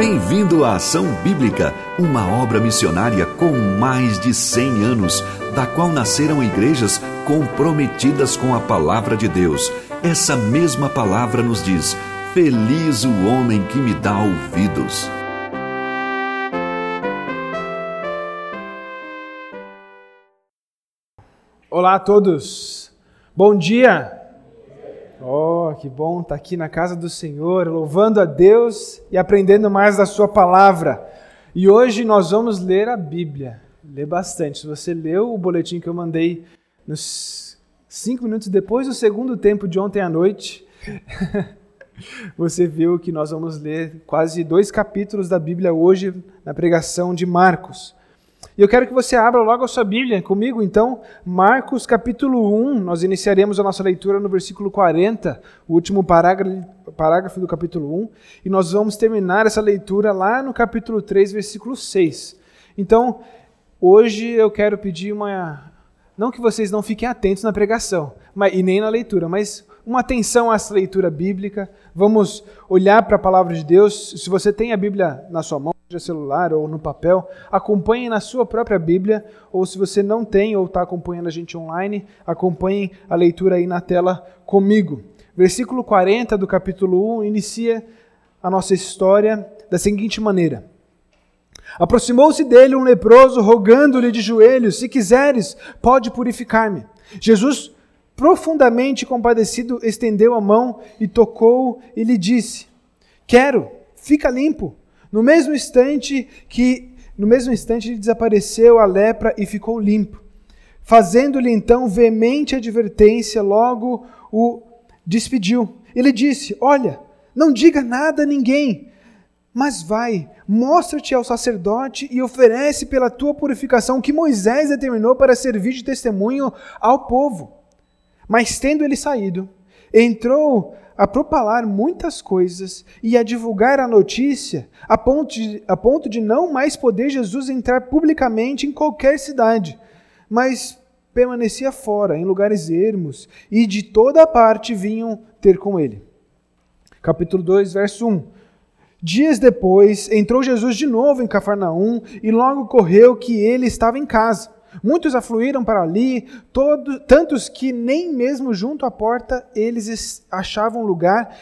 Bem-vindo à Ação Bíblica, uma obra missionária com mais de 100 anos, da qual nasceram igrejas comprometidas com a palavra de Deus. Essa mesma palavra nos diz: Feliz o homem que me dá ouvidos. Olá a todos, bom dia! Oh, que bom estar aqui na casa do Senhor, louvando a Deus e aprendendo mais da Sua palavra. E hoje nós vamos ler a Bíblia, ler bastante. Se você leu o boletim que eu mandei nos cinco minutos depois do segundo tempo de ontem à noite, você viu que nós vamos ler quase dois capítulos da Bíblia hoje na pregação de Marcos. E eu quero que você abra logo a sua Bíblia comigo, então, Marcos capítulo 1. Nós iniciaremos a nossa leitura no versículo 40, o último parágrafo do capítulo 1, e nós vamos terminar essa leitura lá no capítulo 3, versículo 6. Então, hoje eu quero pedir uma. Não que vocês não fiquem atentos na pregação mas, e nem na leitura, mas uma atenção a essa leitura bíblica. Vamos olhar para a palavra de Deus. Se você tem a Bíblia na sua mão, seja celular ou no papel, acompanhe na sua própria Bíblia, ou se você não tem ou está acompanhando a gente online, acompanhe a leitura aí na tela comigo. Versículo 40 do capítulo 1 inicia a nossa história da seguinte maneira. Aproximou-se dele um leproso, rogando-lhe de joelhos: Se quiseres, pode purificar-me. Jesus profundamente compadecido, estendeu a mão e tocou e lhe disse: Quero, fica limpo. No mesmo instante que no mesmo instante desapareceu a lepra e ficou limpo. Fazendo-lhe então veemente advertência, logo o despediu. Ele disse: Olha, não diga nada a ninguém, mas vai, mostra-te ao sacerdote e oferece pela tua purificação que Moisés determinou para servir de testemunho ao povo. Mas tendo ele saído, entrou a propalar muitas coisas e a divulgar a notícia, a ponto, de, a ponto de não mais poder Jesus entrar publicamente em qualquer cidade, mas permanecia fora, em lugares ermos, e de toda parte vinham ter com ele. Capítulo 2, verso 1. Dias depois, entrou Jesus de novo em Cafarnaum e logo correu que ele estava em casa. Muitos afluíram para ali, todo, tantos que nem mesmo junto à porta eles achavam lugar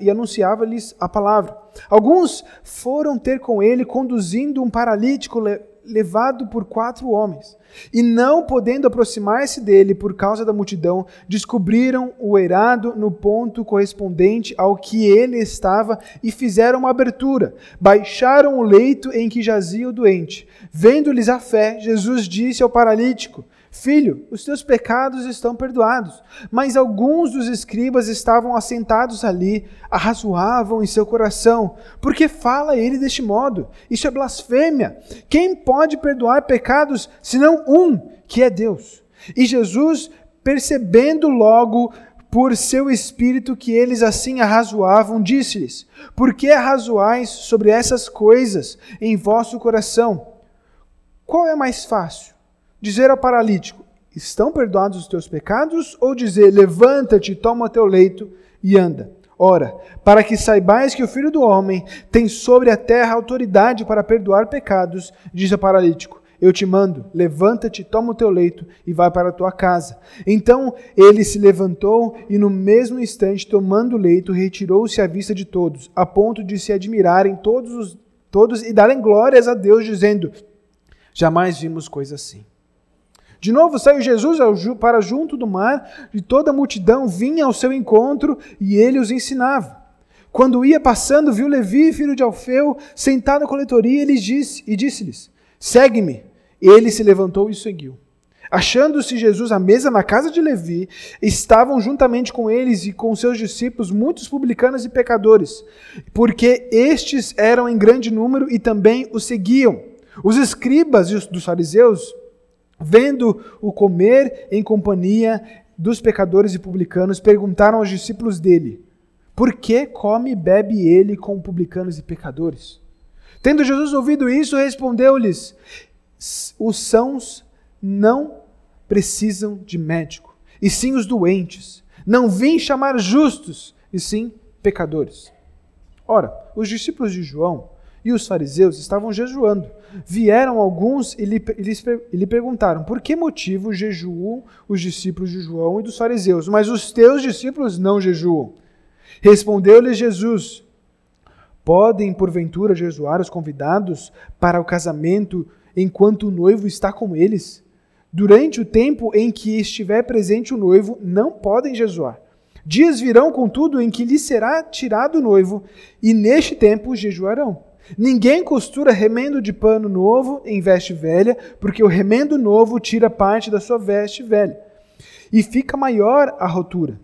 e anunciava-lhes a palavra. Alguns foram ter com ele, conduzindo um paralítico levado por quatro homens. E não podendo aproximar-se dele por causa da multidão, descobriram o eirado no ponto correspondente ao que ele estava e fizeram uma abertura. Baixaram o leito em que jazia o doente. Vendo-lhes a fé, Jesus disse ao paralítico: Filho, os teus pecados estão perdoados. Mas alguns dos escribas estavam assentados ali, arrazoavam em seu coração. Por que fala ele deste modo? Isso é blasfêmia. Quem pode perdoar pecados senão um, que é Deus? E Jesus, percebendo logo por seu espírito que eles assim arrazoavam, disse-lhes: Por que arrazoais sobre essas coisas em vosso coração? Qual é mais fácil? Dizer ao paralítico: Estão perdoados os teus pecados? Ou dizer: Levanta-te, toma teu leito e anda? Ora, para que saibais que o Filho do Homem tem sobre a terra autoridade para perdoar pecados, diz ao paralítico: Eu te mando, levanta-te, toma o teu leito e vai para a tua casa. Então ele se levantou e, no mesmo instante, tomando o leito, retirou-se à vista de todos, a ponto de se admirarem todos, os, todos e darem glórias a Deus, dizendo: Jamais vimos coisa assim. De novo saiu Jesus para junto do mar, e toda a multidão vinha ao seu encontro, e ele os ensinava. Quando ia passando, viu Levi, filho de Alfeu, sentado na coletoria, ele disse, e disse-lhes: Segue-me. Ele se levantou e seguiu. Achando-se Jesus à mesa na casa de Levi, estavam juntamente com eles e com seus discípulos muitos publicanos e pecadores, porque estes eram em grande número e também o seguiam. Os escribas dos fariseus Vendo o comer em companhia dos pecadores e publicanos, perguntaram aos discípulos dele: Por que come e bebe ele com publicanos e pecadores? Tendo Jesus ouvido isso, respondeu-lhes: Os sãos não precisam de médico, e sim os doentes. Não vim chamar justos, e sim pecadores. Ora, os discípulos de João e os fariseus estavam jejuando. Vieram alguns e lhe, e lhe perguntaram: Por que motivo jejuam os discípulos de João e dos fariseus, mas os teus discípulos não jejuam? Respondeu-lhes Jesus: Podem, porventura, jejuar os convidados para o casamento enquanto o noivo está com eles? Durante o tempo em que estiver presente o noivo, não podem jejuar. Dias virão, contudo, em que lhe será tirado o noivo, e neste tempo jejuarão. Ninguém costura remendo de pano novo em veste velha, porque o remendo novo tira parte da sua veste velha, e fica maior a rotura.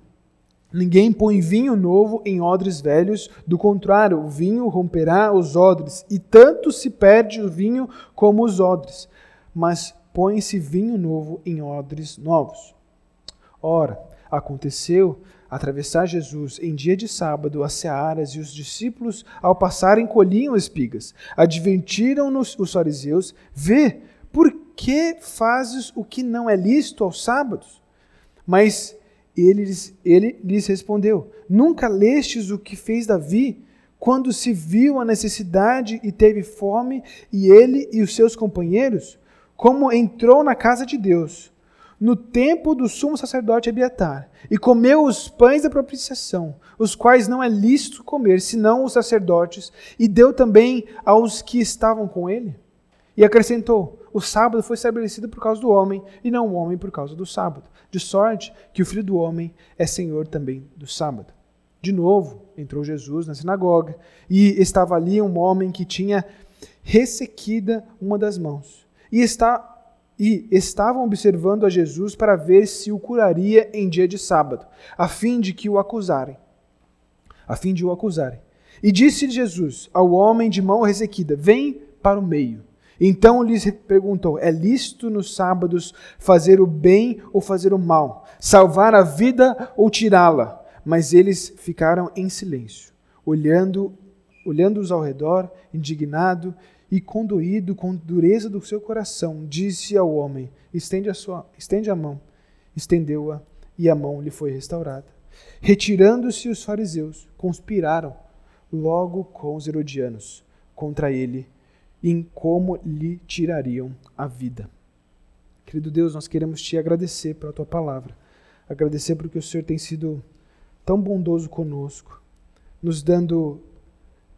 Ninguém põe vinho novo em odres velhos, do contrário, o vinho romperá os odres, e tanto se perde o vinho como os odres. Mas põe-se vinho novo em odres novos. Ora, aconteceu atravessar Jesus em dia de sábado as searas, e os discípulos, ao passarem, colhiam espigas. Advertiram-nos os fariseus: Vê, por que fazes o que não é lícito aos sábados? Mas ele, ele lhes respondeu: Nunca lestes o que fez Davi, quando se viu a necessidade e teve fome, e ele e os seus companheiros? Como entrou na casa de Deus, no tempo do sumo sacerdote Abiatar, e comeu os pães da propiciação, os quais não é lícito comer, senão os sacerdotes, e deu também aos que estavam com ele? E acrescentou: O sábado foi estabelecido por causa do homem, e não o homem por causa do sábado de sorte que o filho do homem é senhor também do sábado. De novo, entrou Jesus na sinagoga e estava ali um homem que tinha ressequida uma das mãos. E, está, e estavam observando a Jesus para ver se o curaria em dia de sábado, a fim de que o acusarem. A fim de o acusarem. E disse-lhe Jesus ao homem de mão ressequida: Vem para o meio. Então lhes perguntou: É lícito nos sábados fazer o bem ou fazer o mal? Salvar a vida ou tirá-la? Mas eles ficaram em silêncio, olhando, olhando-os ao redor, indignado e condoído com dureza do seu coração, disse ao homem: Estende a sua, estende a mão. Estendeu-a e a mão lhe foi restaurada. Retirando-se os fariseus, conspiraram logo com os herodianos contra ele em como lhe tirariam a vida. Querido Deus, nós queremos te agradecer pela tua palavra, agradecer porque o Senhor tem sido tão bondoso conosco, nos dando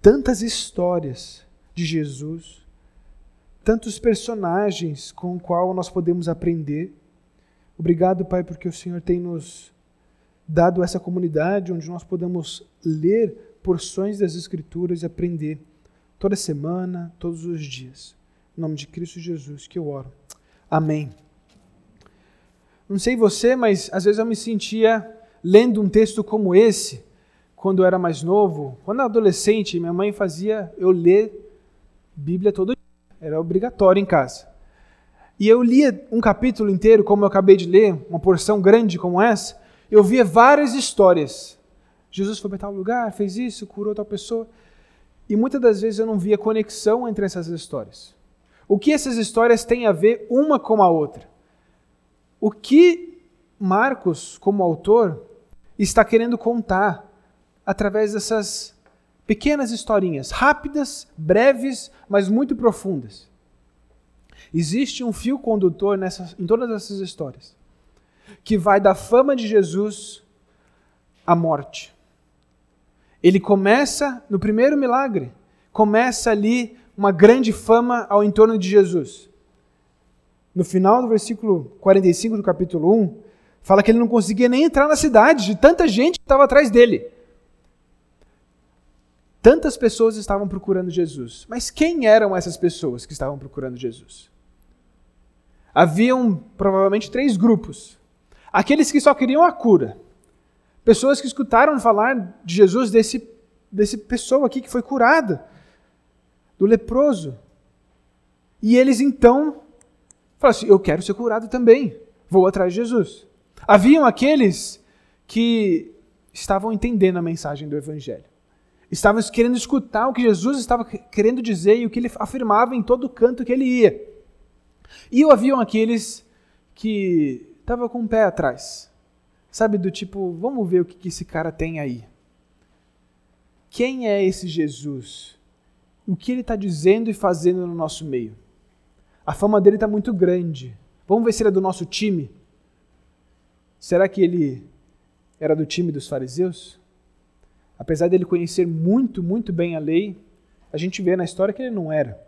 tantas histórias de Jesus, tantos personagens com o qual nós podemos aprender. Obrigado, Pai, porque o Senhor tem nos dado essa comunidade onde nós podemos ler porções das Escrituras e aprender toda semana, todos os dias. Em nome de Cristo Jesus que eu oro. Amém. Não sei você, mas às vezes eu me sentia lendo um texto como esse quando eu era mais novo. Quando eu era adolescente, minha mãe fazia eu ler Bíblia todo dia. Era obrigatório em casa. E eu lia um capítulo inteiro, como eu acabei de ler, uma porção grande como essa, eu via várias histórias. Jesus foi para tal lugar, fez isso, curou tal pessoa. E muitas das vezes eu não via conexão entre essas histórias. O que essas histórias têm a ver uma com a outra? O que Marcos, como autor, está querendo contar através dessas pequenas historinhas, rápidas, breves, mas muito profundas? Existe um fio condutor nessas, em todas essas histórias, que vai da fama de Jesus à morte. Ele começa no primeiro milagre, começa ali uma grande fama ao entorno de Jesus. No final do versículo 45 do capítulo 1, fala que ele não conseguia nem entrar na cidade, de tanta gente que estava atrás dele. Tantas pessoas estavam procurando Jesus. Mas quem eram essas pessoas que estavam procurando Jesus? Haviam provavelmente três grupos. Aqueles que só queriam a cura. Pessoas que escutaram falar de Jesus, desse, desse pessoa aqui que foi curada, do leproso. E eles então falaram assim: Eu quero ser curado também, vou atrás de Jesus. Haviam aqueles que estavam entendendo a mensagem do Evangelho. Estavam querendo escutar o que Jesus estava querendo dizer e o que ele afirmava em todo canto que ele ia. E haviam aqueles que estavam com o pé atrás. Sabe, do tipo, vamos ver o que esse cara tem aí. Quem é esse Jesus o que ele está dizendo e fazendo no nosso meio. A fama dele está muito grande. Vamos ver se ele é do nosso time. Será que ele era do time dos fariseus? Apesar dele conhecer muito, muito bem a lei, a gente vê na história que ele não era.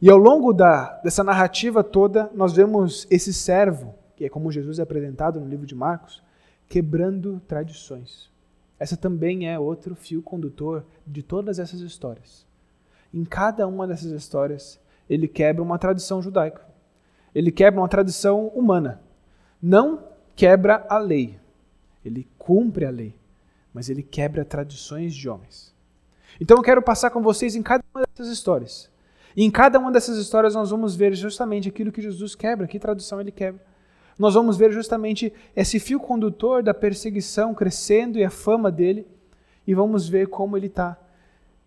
E ao longo da, dessa narrativa toda, nós vemos esse servo, que é como Jesus é apresentado no livro de Marcos, quebrando tradições. Essa também é outro fio condutor de todas essas histórias. Em cada uma dessas histórias, ele quebra uma tradição judaica. Ele quebra uma tradição humana. Não quebra a lei. Ele cumpre a lei, mas ele quebra tradições de homens. Então eu quero passar com vocês em cada uma dessas histórias. E em cada uma dessas histórias nós vamos ver justamente aquilo que Jesus quebra, que tradução ele quebra. Nós vamos ver justamente esse fio condutor da perseguição crescendo e a fama dele, e vamos ver como ele está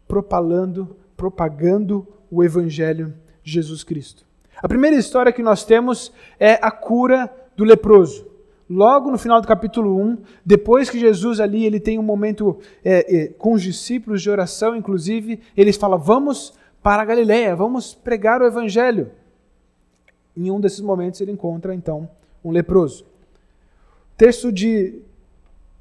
propalando, propagando o evangelho de Jesus Cristo. A primeira história que nós temos é a cura do leproso. Logo no final do capítulo 1, depois que Jesus ali ele tem um momento é, é, com os discípulos de oração, inclusive, eles falam: Vamos para a Galileia, vamos pregar o evangelho. Em um desses momentos ele encontra então um leproso. Texto de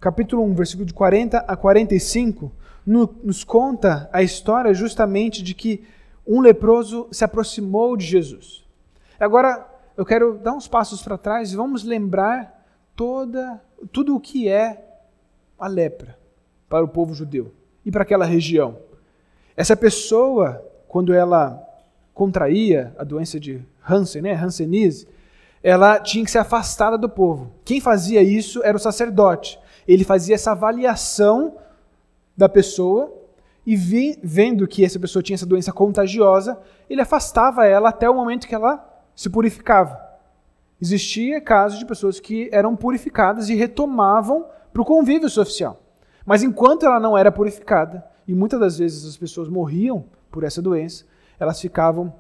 capítulo 1, versículo de 40 a 45, nos conta a história justamente de que um leproso se aproximou de Jesus. Agora, eu quero dar uns passos para trás e vamos lembrar toda, tudo o que é a lepra para o povo judeu e para aquela região. Essa pessoa, quando ela contraía a doença de Hansen, né, Hanseníase, ela tinha que ser afastada do povo. Quem fazia isso era o sacerdote. Ele fazia essa avaliação da pessoa e vi, vendo que essa pessoa tinha essa doença contagiosa, ele afastava ela até o momento que ela se purificava. Existia casos de pessoas que eram purificadas e retomavam para o convívio social. Mas enquanto ela não era purificada, e muitas das vezes as pessoas morriam por essa doença, elas ficavam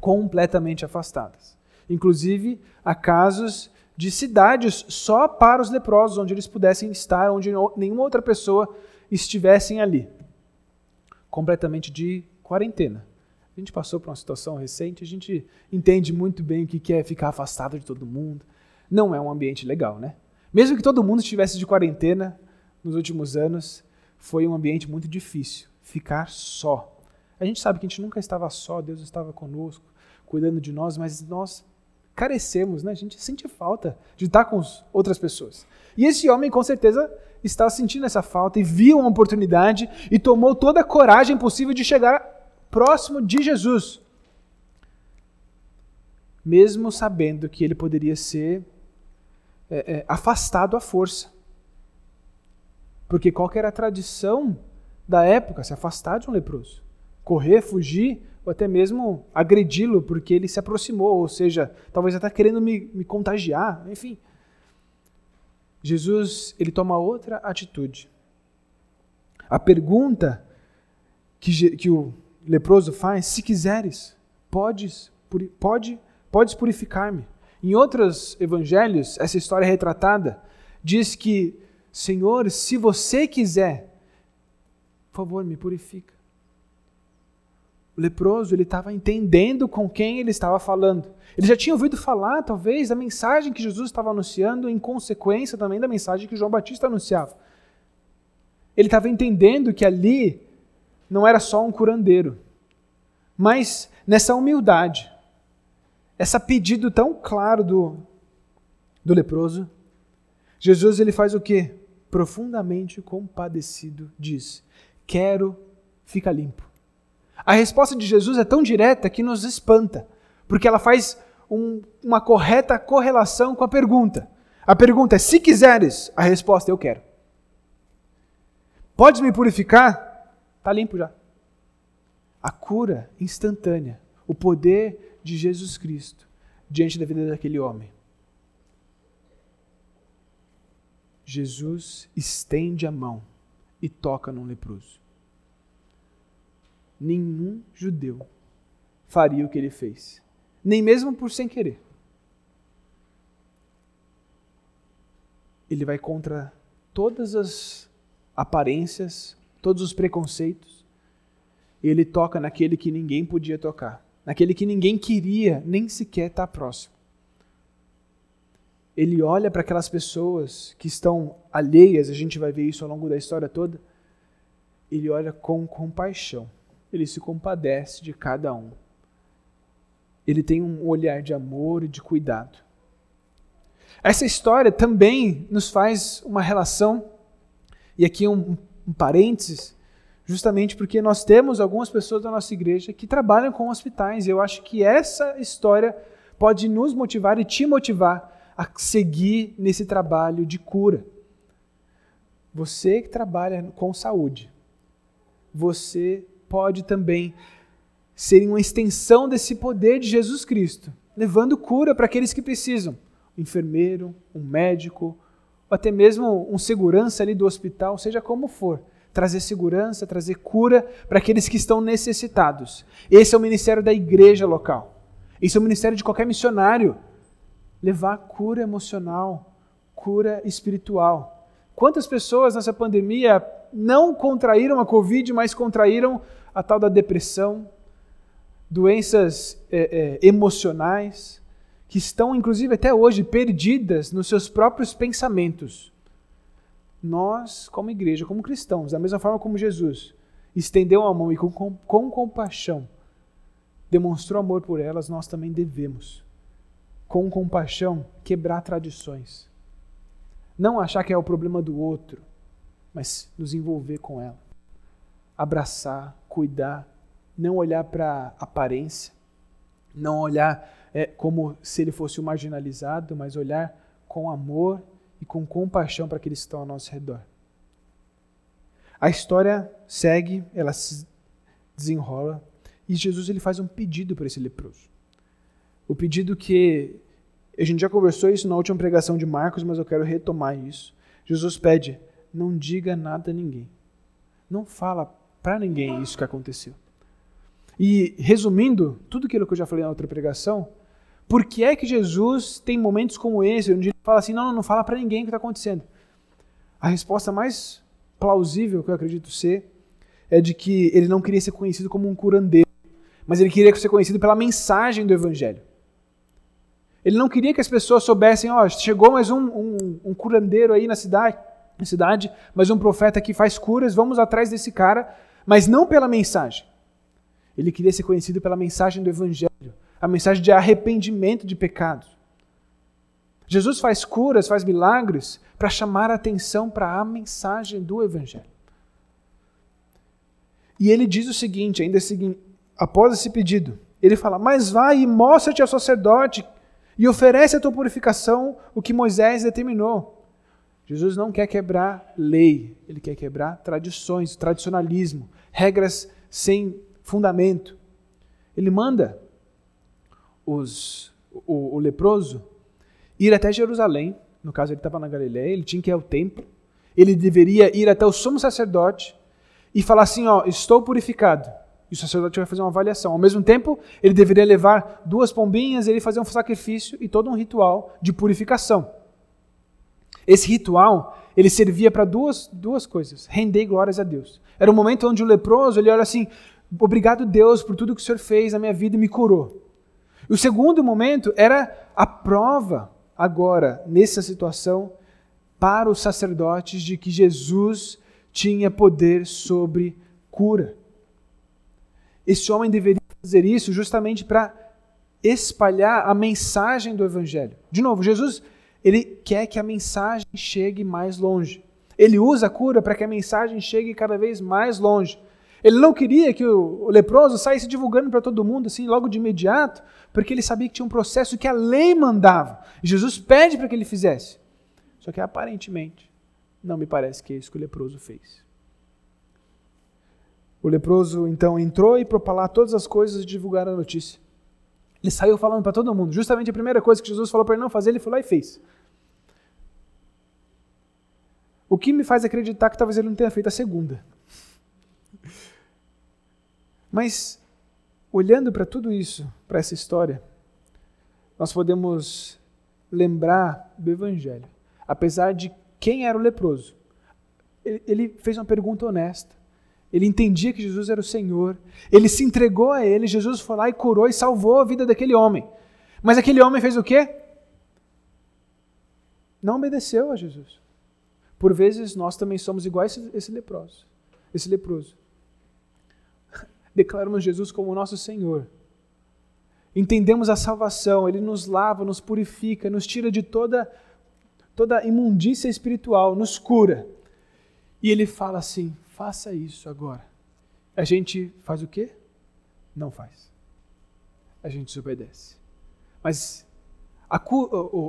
completamente afastadas. Inclusive, há casos de cidades só para os leprosos, onde eles pudessem estar, onde nenhuma outra pessoa estivessem ali completamente de quarentena. A gente passou por uma situação recente, a gente entende muito bem o que é ficar afastado de todo mundo. Não é um ambiente legal, né? Mesmo que todo mundo estivesse de quarentena nos últimos anos, foi um ambiente muito difícil. Ficar só. A gente sabe que a gente nunca estava só, Deus estava conosco, cuidando de nós, mas nós carecemos, né? A gente sente falta de estar com outras pessoas. E esse homem, com certeza, estava sentindo essa falta e viu uma oportunidade e tomou toda a coragem possível de chegar próximo de Jesus. Mesmo sabendo que ele poderia ser é, é, afastado à força. Porque qual era a tradição da época? Se afastar de um leproso. Correr, fugir, ou até mesmo agredi-lo porque ele se aproximou, ou seja, talvez até querendo me, me contagiar, enfim. Jesus ele toma outra atitude. A pergunta que, que o leproso faz, se quiseres, podes, pode, podes purificar-me. Em outros evangelhos, essa história é retratada, diz que, Senhor, se você quiser, por favor, me purifica. O leproso, ele estava entendendo com quem ele estava falando. Ele já tinha ouvido falar, talvez, da mensagem que Jesus estava anunciando, em consequência também da mensagem que João Batista anunciava. Ele estava entendendo que ali não era só um curandeiro, mas nessa humildade, esse pedido tão claro do, do leproso, Jesus ele faz o quê? Profundamente compadecido, diz: Quero ficar limpo. A resposta de Jesus é tão direta que nos espanta, porque ela faz um, uma correta correlação com a pergunta. A pergunta é: se quiseres, a resposta é: eu quero. Podes me purificar? Está limpo já. A cura instantânea, o poder de Jesus Cristo diante da vida daquele homem. Jesus estende a mão e toca num leproso nenhum judeu faria o que ele fez, nem mesmo por sem querer. Ele vai contra todas as aparências, todos os preconceitos, ele toca naquele que ninguém podia tocar, naquele que ninguém queria nem sequer estar próximo. Ele olha para aquelas pessoas que estão alheias, a gente vai ver isso ao longo da história toda. Ele olha com compaixão, ele se compadece de cada um. Ele tem um olhar de amor e de cuidado. Essa história também nos faz uma relação, e aqui um, um parênteses, justamente porque nós temos algumas pessoas da nossa igreja que trabalham com hospitais, e eu acho que essa história pode nos motivar e te motivar a seguir nesse trabalho de cura. Você que trabalha com saúde, você pode também ser uma extensão desse poder de Jesus Cristo, levando cura para aqueles que precisam um enfermeiro, um médico, até mesmo um segurança ali do hospital, seja como for. Trazer segurança, trazer cura para aqueles que estão necessitados. Esse é o ministério da igreja local. Esse é o ministério de qualquer missionário. Levar cura emocional, cura espiritual. Quantas pessoas nessa pandemia não contraíram a Covid, mas contraíram a tal da depressão, doenças é, é, emocionais, que estão, inclusive, até hoje perdidas nos seus próprios pensamentos. Nós, como igreja, como cristãos, da mesma forma como Jesus estendeu a mão e com, com, com compaixão demonstrou amor por elas, nós também devemos, com compaixão, quebrar tradições. Não achar que é o problema do outro, mas nos envolver com ela. Abraçar, cuidar, não olhar para aparência, não olhar é, como se ele fosse o marginalizado, mas olhar com amor e com compaixão para aqueles que estão ao nosso redor. A história segue, ela se desenrola e Jesus ele faz um pedido para esse leproso. O pedido que a gente já conversou isso na última pregação de Marcos, mas eu quero retomar isso. Jesus pede: não diga nada a ninguém. Não fala para ninguém isso que aconteceu. E resumindo tudo aquilo que eu já falei na outra pregação, por que é que Jesus tem momentos como esse, onde ele fala assim: não, não, não fala para ninguém o que está acontecendo? A resposta mais plausível que eu acredito ser é de que ele não queria ser conhecido como um curandeiro, mas ele queria ser conhecido pela mensagem do Evangelho. Ele não queria que as pessoas soubessem: ó, oh, chegou mais um, um, um curandeiro aí na cidade, na cidade, mais um profeta que faz curas, vamos atrás desse cara, mas não pela mensagem. Ele queria ser conhecido pela mensagem do Evangelho a mensagem de arrependimento de pecados. Jesus faz curas, faz milagres para chamar a atenção para a mensagem do Evangelho. E ele diz o seguinte, ainda seguinte, após esse pedido, ele fala: Mas vai e mostra-te ao sacerdote e oferece a tua purificação o que Moisés determinou. Jesus não quer quebrar lei, ele quer quebrar tradições, tradicionalismo, regras sem fundamento. Ele manda os, o, o leproso ir até Jerusalém, no caso ele estava na Galiléia, ele tinha que ir ao templo, ele deveria ir até o sumo sacerdote e falar assim: Ó, estou purificado. E o sacerdote vai fazer uma avaliação. Ao mesmo tempo, ele deveria levar duas pombinhas, ele fazer um sacrifício e todo um ritual de purificação. Esse ritual, ele servia para duas, duas coisas: render glórias a Deus. Era um momento onde o leproso, ele olha assim: Obrigado, Deus, por tudo que o Senhor fez na minha vida e me curou. O segundo momento era a prova, agora, nessa situação, para os sacerdotes de que Jesus tinha poder sobre cura. Esse homem deveria fazer isso justamente para espalhar a mensagem do Evangelho. De novo, Jesus ele quer que a mensagem chegue mais longe. Ele usa a cura para que a mensagem chegue cada vez mais longe. Ele não queria que o leproso saísse divulgando para todo mundo assim logo de imediato, porque ele sabia que tinha um processo que a lei mandava. Jesus pede para que ele fizesse. Só que aparentemente, não me parece que é isso que o leproso fez. O leproso então entrou e propalar todas as coisas e divulgar a notícia. Ele saiu falando para todo mundo. Justamente a primeira coisa que Jesus falou para ele não fazer, ele foi lá e fez. O que me faz acreditar que talvez ele não tenha feito a segunda. Mas olhando para tudo isso, para essa história, nós podemos lembrar do Evangelho. Apesar de quem era o leproso, ele, fez uma pergunta honesta. Ele entendia que Jesus era o Senhor. Ele se entregou a ele. Jesus foi lá e curou e salvou a vida daquele homem. Mas aquele homem fez o quê? Não obedeceu a Jesus. Por vezes nós também somos iguais a esse leproso. Esse leproso. Declaramos Jesus como nosso Senhor. Entendemos a salvação, ele nos lava, nos purifica, nos tira de toda toda imundícia espiritual, nos cura. E ele fala assim: faça isso agora. A gente faz o quê? Não faz. A gente desobedece. Mas a,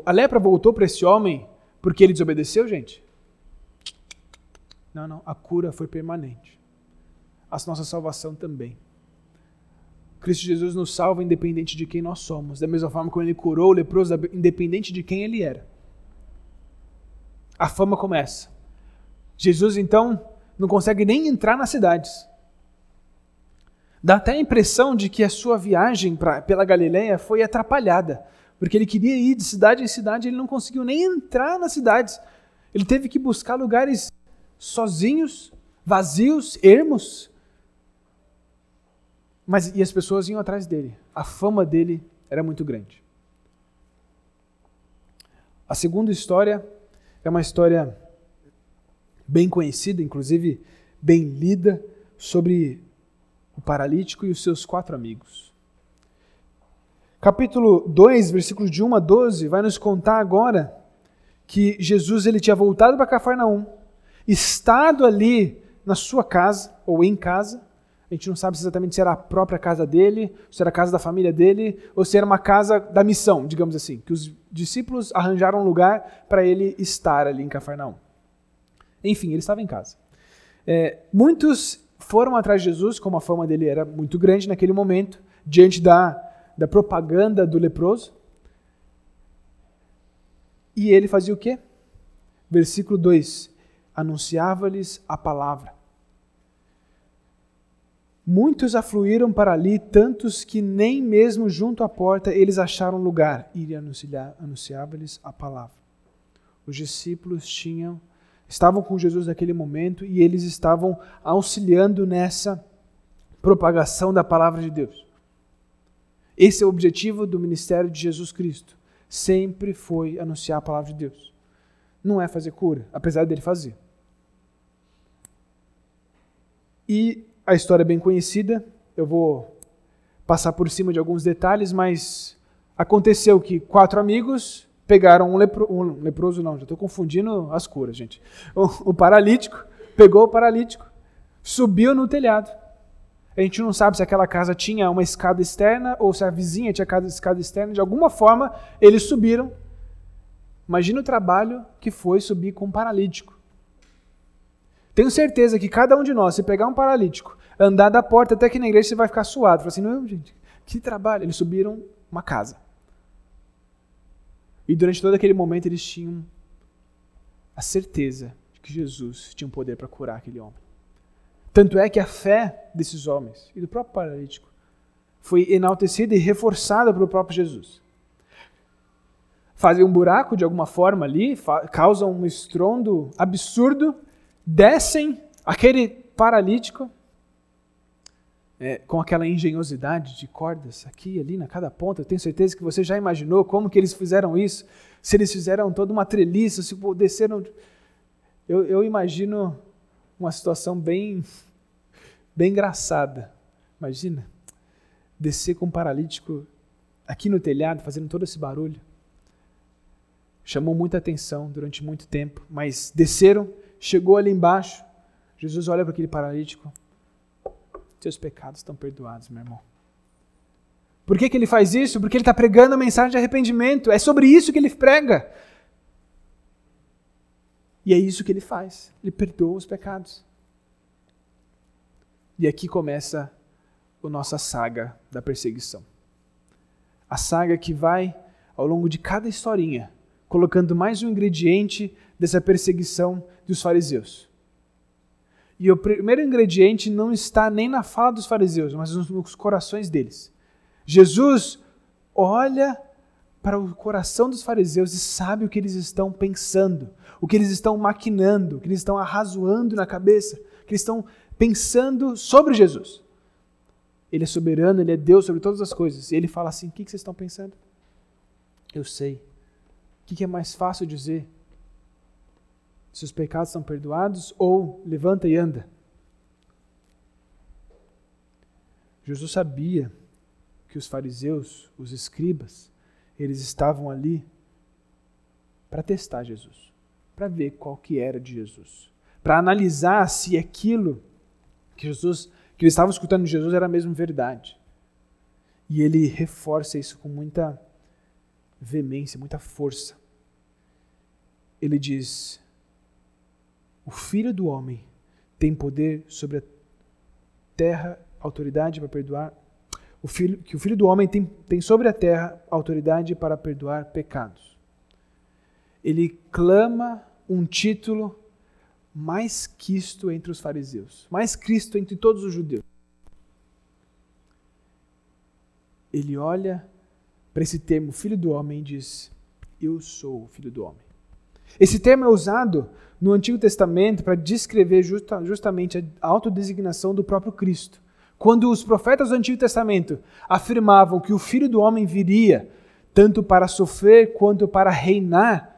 a lepra voltou para esse homem porque ele desobedeceu, gente? Não, não. A cura foi permanente. A nossa salvação também. Cristo Jesus nos salva independente de quem nós somos. Da mesma forma como ele curou o leproso, independente de quem ele era. A fama começa. Jesus, então, não consegue nem entrar nas cidades. Dá até a impressão de que a sua viagem pra, pela Galileia foi atrapalhada, porque ele queria ir de cidade em cidade ele não conseguiu nem entrar nas cidades. Ele teve que buscar lugares sozinhos, vazios, ermos. Mas e as pessoas iam atrás dele. A fama dele era muito grande. A segunda história é uma história bem conhecida, inclusive bem lida, sobre o paralítico e os seus quatro amigos. Capítulo 2, versículos de 1 a 12, vai nos contar agora que Jesus ele tinha voltado para Cafarnaum, estado ali na sua casa, ou em casa, a gente não sabe exatamente se era a própria casa dele, se era a casa da família dele, ou se era uma casa da missão, digamos assim, que os discípulos arranjaram um lugar para ele estar ali em Cafarnaum. Enfim, ele estava em casa. É, muitos foram atrás de Jesus, como a fama dele era muito grande naquele momento, diante da, da propaganda do leproso. E ele fazia o quê? Versículo 2: Anunciava-lhes a palavra. Muitos afluíram para ali, tantos que nem mesmo junto à porta eles acharam lugar. E anunciava-lhes a palavra. Os discípulos tinham estavam com Jesus naquele momento e eles estavam auxiliando nessa propagação da palavra de Deus. Esse é o objetivo do ministério de Jesus Cristo. Sempre foi anunciar a palavra de Deus. Não é fazer cura, apesar dele fazer. E a história é bem conhecida, eu vou passar por cima de alguns detalhes, mas aconteceu que quatro amigos pegaram um, lepro, um leproso, não, já estou confundindo as curas, gente. O, o paralítico, pegou o paralítico, subiu no telhado. A gente não sabe se aquela casa tinha uma escada externa ou se a vizinha tinha escada externa. De alguma forma, eles subiram. Imagina o trabalho que foi subir com um paralítico. Tenho certeza que cada um de nós, se pegar um paralítico, andar da porta até aqui na igreja, você vai ficar suado. Fala assim, não, gente, que trabalho. Eles subiram uma casa. E durante todo aquele momento eles tinham a certeza de que Jesus tinha um poder para curar aquele homem. Tanto é que a fé desses homens e do próprio paralítico foi enaltecida e reforçada pelo próprio Jesus. Fazem um buraco de alguma forma ali, causam um estrondo absurdo, descem aquele paralítico é, com aquela engenhosidade de cordas aqui ali na cada ponta. Eu tenho certeza que você já imaginou como que eles fizeram isso. Se eles fizeram toda uma treliça, se desceram. Eu, eu imagino uma situação bem, bem engraçada. Imagina descer com um paralítico aqui no telhado, fazendo todo esse barulho. Chamou muita atenção durante muito tempo, mas desceram, chegou ali embaixo. Jesus olha para aquele paralítico teus pecados estão perdoados, meu irmão. Por que, que ele faz isso? Porque ele está pregando a mensagem de arrependimento. É sobre isso que ele prega. E é isso que ele faz. Ele perdoa os pecados. E aqui começa a nossa saga da perseguição. A saga que vai, ao longo de cada historinha, colocando mais um ingrediente dessa perseguição dos fariseus. E o primeiro ingrediente não está nem na fala dos fariseus, mas nos corações deles. Jesus olha para o coração dos fariseus e sabe o que eles estão pensando, o que eles estão maquinando, o que eles estão arrazoando na cabeça, o que eles estão pensando sobre Jesus. Ele é soberano, ele é Deus sobre todas as coisas. E ele fala assim: O que vocês estão pensando? Eu sei. O que é mais fácil dizer? Seus pecados são perdoados ou levanta e anda? Jesus sabia que os fariseus, os escribas, eles estavam ali para testar Jesus, para ver qual que era de Jesus, para analisar se aquilo que Jesus, que eles estavam escutando de Jesus era mesmo verdade. E ele reforça isso com muita veemência, muita força. Ele diz: O filho do homem tem poder sobre a terra, autoridade para perdoar. O filho, que o filho do homem tem, tem sobre a terra autoridade para perdoar pecados. Ele clama um título mais quisto entre os fariseus, mais Cristo entre todos os judeus. Ele olha para esse termo, filho do homem, e diz: Eu sou o filho do homem. Esse termo é usado no Antigo Testamento para descrever justa, justamente a autodesignação do próprio Cristo. Quando os profetas do Antigo Testamento afirmavam que o filho do homem viria tanto para sofrer quanto para reinar,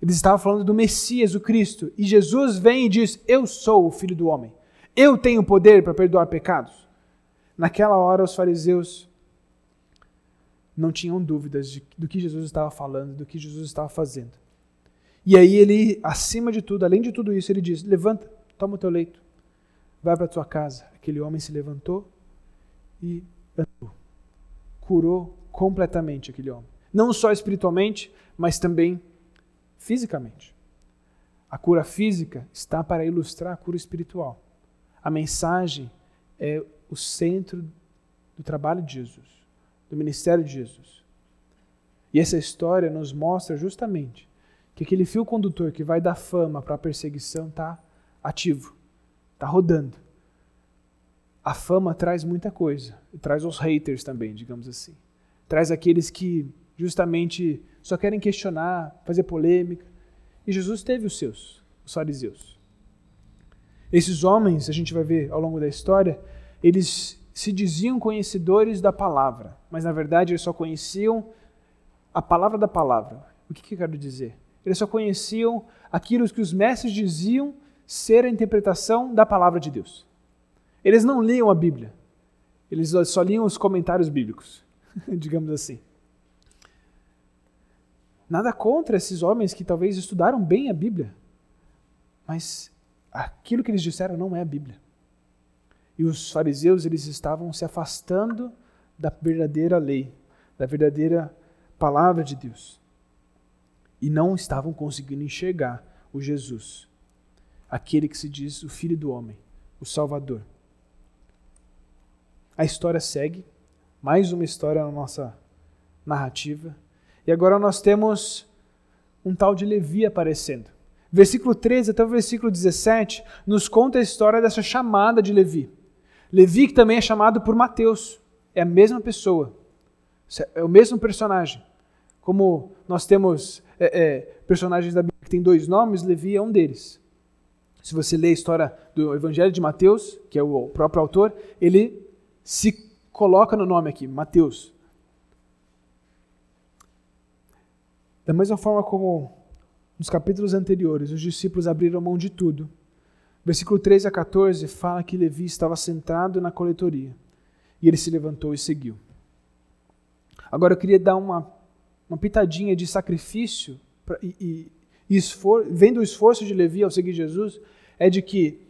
eles estavam falando do Messias, o Cristo. E Jesus vem e diz: Eu sou o filho do homem. Eu tenho poder para perdoar pecados. Naquela hora, os fariseus não tinham dúvidas de, do que Jesus estava falando, do que Jesus estava fazendo. E aí ele, acima de tudo, além de tudo isso, ele diz: Levanta, toma o teu leito, vai para a tua casa. Aquele homem se levantou e andou. Curou completamente aquele homem. Não só espiritualmente, mas também fisicamente. A cura física está para ilustrar a cura espiritual. A mensagem é o centro do trabalho de Jesus do ministério de Jesus. E essa história nos mostra justamente que aquele fio condutor que vai da fama para a perseguição está ativo, está rodando. A fama traz muita coisa, e traz os haters também, digamos assim. Traz aqueles que justamente só querem questionar, fazer polêmica. E Jesus teve os seus, os fariseus. Esses homens, a gente vai ver ao longo da história, eles se diziam conhecedores da palavra, mas na verdade eles só conheciam a palavra da palavra. O que, que eu quero dizer? Eles só conheciam aquilo que os mestres diziam ser a interpretação da palavra de Deus. Eles não liam a Bíblia, eles só liam os comentários bíblicos, digamos assim. Nada contra esses homens que talvez estudaram bem a Bíblia, mas aquilo que eles disseram não é a Bíblia. E os fariseus, eles estavam se afastando da verdadeira lei, da verdadeira palavra de Deus. E não estavam conseguindo enxergar o Jesus, aquele que se diz o Filho do Homem, o Salvador. A história segue, mais uma história na nossa narrativa. E agora nós temos um tal de Levi aparecendo. Versículo 13 até o versículo 17 nos conta a história dessa chamada de Levi. Levi, que também é chamado por Mateus, é a mesma pessoa, é o mesmo personagem. Como nós temos é, é, personagens da Bíblia que têm dois nomes, Levi é um deles. Se você ler a história do Evangelho de Mateus, que é o próprio autor, ele se coloca no nome aqui, Mateus. Da mesma forma como nos capítulos anteriores, os discípulos abriram mão de tudo Versículo 13 a 14 fala que Levi estava sentado na coletoria e ele se levantou e seguiu. Agora eu queria dar uma, uma pitadinha de sacrifício pra, e, e, esfor, esforço de Levi ao seguir Jesus, é de que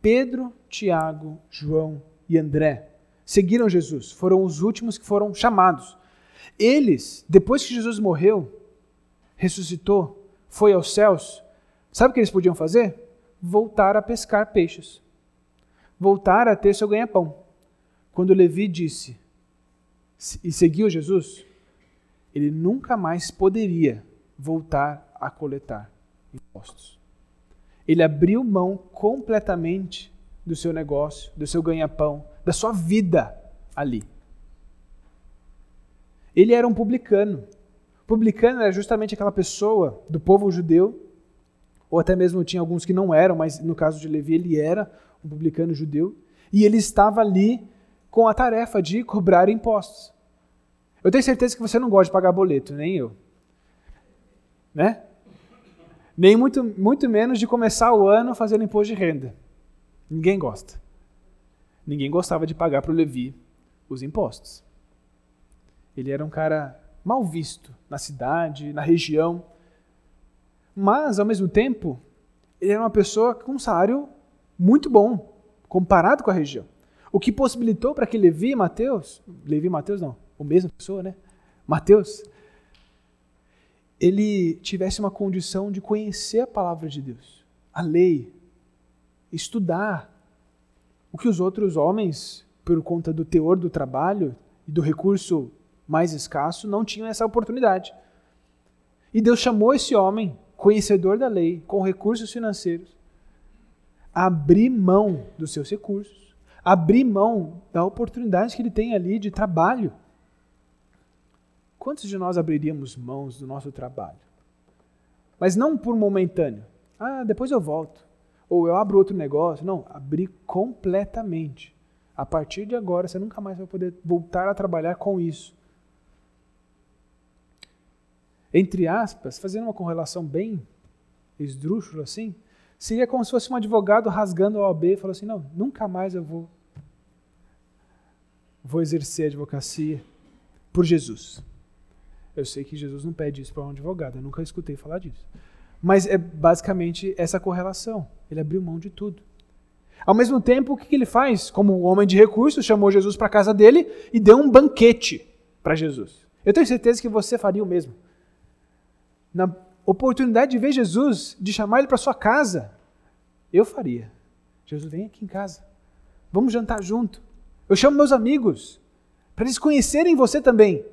Pedro, Tiago, João e André seguiram Jesus, foram os últimos que foram chamados. Eles, depois que Jesus morreu, ressuscitou, foi aos céus, sabe o que eles podiam fazer? voltar a pescar peixes, voltar a ter seu ganha-pão. Quando Levi disse e seguiu Jesus, ele nunca mais poderia voltar a coletar impostos. Ele abriu mão completamente do seu negócio, do seu ganha-pão, da sua vida ali. Ele era um publicano. Publicano era justamente aquela pessoa do povo judeu ou até mesmo tinha alguns que não eram, mas no caso de Levi ele era um publicano judeu, e ele estava ali com a tarefa de cobrar impostos. Eu tenho certeza que você não gosta de pagar boleto, nem eu. Né? Nem muito, muito menos de começar o ano fazendo imposto de renda. Ninguém gosta. Ninguém gostava de pagar para o Levi os impostos. Ele era um cara mal visto na cidade, na região. Mas, ao mesmo tempo, ele era uma pessoa com um salário muito bom, comparado com a região. O que possibilitou para que Levi e Mateus, Levi e Mateus não, a mesma pessoa, né? Mateus, ele tivesse uma condição de conhecer a palavra de Deus, a lei, estudar o que os outros homens, por conta do teor do trabalho e do recurso mais escasso, não tinham essa oportunidade. E Deus chamou esse homem, conhecedor da lei, com recursos financeiros, a abrir mão dos seus recursos, abrir mão da oportunidade que ele tem ali de trabalho. Quantos de nós abriríamos mãos do nosso trabalho? Mas não por momentâneo. Ah, depois eu volto. Ou eu abro outro negócio. Não, abrir completamente. A partir de agora, você nunca mais vai poder voltar a trabalhar com isso. Entre aspas, fazendo uma correlação bem esdrúxula assim, seria como se fosse um advogado rasgando a OAB e falando assim: não, nunca mais eu vou, vou exercer a advocacia por Jesus. Eu sei que Jesus não pede isso para um advogado, eu nunca escutei falar disso. Mas é basicamente essa correlação. Ele abriu mão de tudo. Ao mesmo tempo, o que ele faz? Como homem de recursos, chamou Jesus para a casa dele e deu um banquete para Jesus. Eu tenho certeza que você faria o mesmo. Na oportunidade de ver Jesus, de chamar ele para sua casa, eu faria. Jesus, vem aqui em casa. Vamos jantar junto. Eu chamo meus amigos para eles conhecerem você também.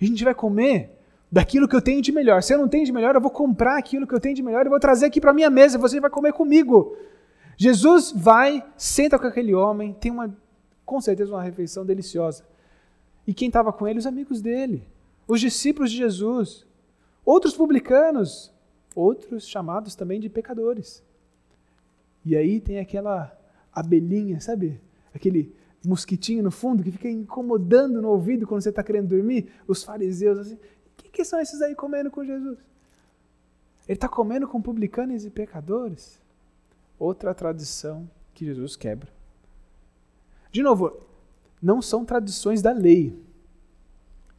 A gente vai comer daquilo que eu tenho de melhor. Se eu não tenho de melhor, eu vou comprar aquilo que eu tenho de melhor e vou trazer aqui para minha mesa. Você vai comer comigo. Jesus vai, senta com aquele homem, tem uma, com certeza, uma refeição deliciosa. E quem estava com ele? Os amigos dele, os discípulos de Jesus, outros publicanos, outros chamados também de pecadores. E aí tem aquela abelhinha, sabe? Aquele mosquitinho no fundo que fica incomodando no ouvido quando você está querendo dormir, os fariseus assim, o que, que são esses aí comendo com Jesus? Ele está comendo com publicanos e pecadores? Outra tradição que Jesus quebra. De novo, não são tradições da lei.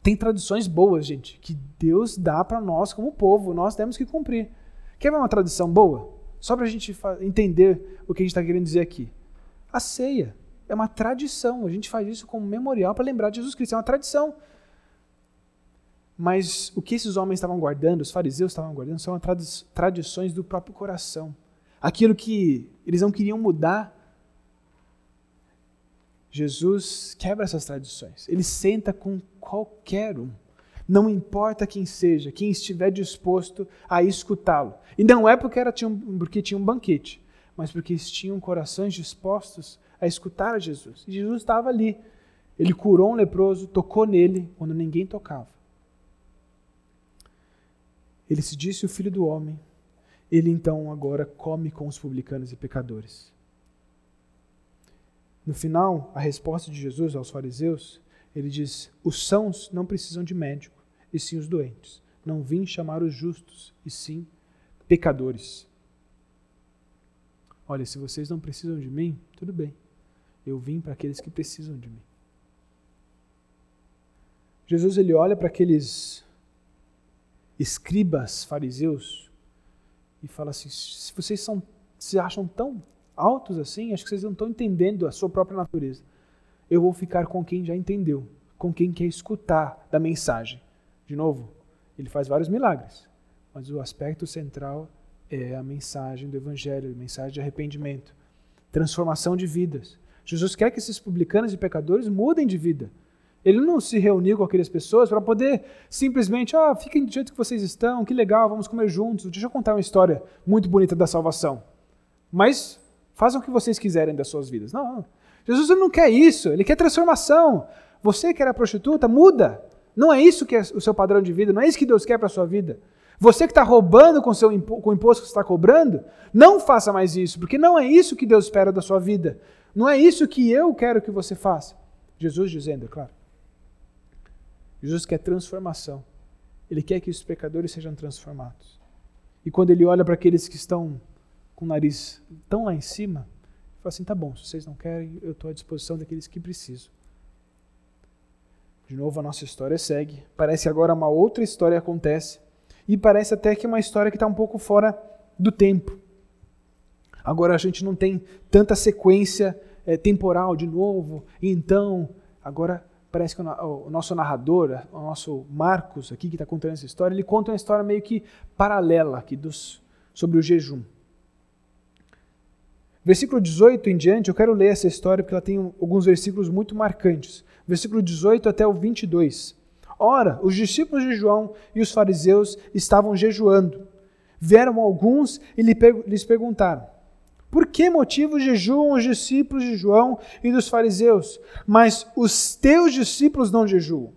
Tem tradições boas, gente, que Deus dá para nós como povo, nós temos que cumprir. Quer ver uma tradição boa? Só para a gente entender o que a gente está querendo dizer aqui. A ceia é uma tradição. A gente faz isso como memorial para lembrar de Jesus Cristo. É uma tradição. Mas o que esses homens estavam guardando, os fariseus estavam guardando, são tradi tradições do próprio coração. Aquilo que eles não queriam mudar. Jesus quebra essas tradições. Ele senta com qualquer um. Não importa quem seja, quem estiver disposto a escutá-lo. E não é porque, era, porque tinha um banquete, mas porque eles tinham corações dispostos a escutar a Jesus. E Jesus estava ali. Ele curou um leproso, tocou nele quando ninguém tocava. Ele se disse o filho do homem. Ele então agora come com os publicanos e pecadores. No final, a resposta de Jesus aos fariseus, ele diz: Os sãos não precisam de médico, e sim os doentes. Não vim chamar os justos, e sim pecadores. Olha, se vocês não precisam de mim, tudo bem. Eu vim para aqueles que precisam de mim. Jesus ele olha para aqueles escribas fariseus e fala assim: se vocês são, se acham tão altos assim, acho que vocês não estão entendendo a sua própria natureza. Eu vou ficar com quem já entendeu, com quem quer escutar da mensagem. De novo, ele faz vários milagres, mas o aspecto central é a mensagem do Evangelho, a mensagem de arrependimento, transformação de vidas. Jesus quer que esses publicanos e pecadores mudem de vida. Ele não se reuniu com aquelas pessoas para poder simplesmente, ah, fiquem do jeito que vocês estão, que legal, vamos comer juntos. Deixa eu contar uma história muito bonita da salvação. Mas façam o que vocês quiserem das suas vidas. Não, não. Jesus não quer isso, ele quer transformação. Você que era prostituta, muda. Não é isso que é o seu padrão de vida, não é isso que Deus quer para a sua vida. Você que está roubando com, seu, com o imposto que você está cobrando, não faça mais isso, porque não é isso que Deus espera da sua vida. Não é isso que eu quero que você faça. Jesus dizendo, é claro. Jesus quer transformação. Ele quer que os pecadores sejam transformados. E quando ele olha para aqueles que estão com o nariz tão lá em cima, ele fala assim: tá bom, se vocês não querem, eu estou à disposição daqueles que precisam. De novo, a nossa história segue. Parece que agora uma outra história acontece. E parece até que é uma história que está um pouco fora do tempo. Agora a gente não tem tanta sequência é, temporal de novo. E então, agora parece que o, o nosso narrador, o nosso Marcos aqui que está contando essa história, ele conta uma história meio que paralela aqui dos, sobre o jejum. Versículo 18 em diante, eu quero ler essa história porque ela tem alguns versículos muito marcantes. Versículo 18 até o 22. Ora, os discípulos de João e os fariseus estavam jejuando. Vieram alguns e lhes perguntaram: Por que motivo jejuam os discípulos de João e dos fariseus, mas os teus discípulos não jejuam?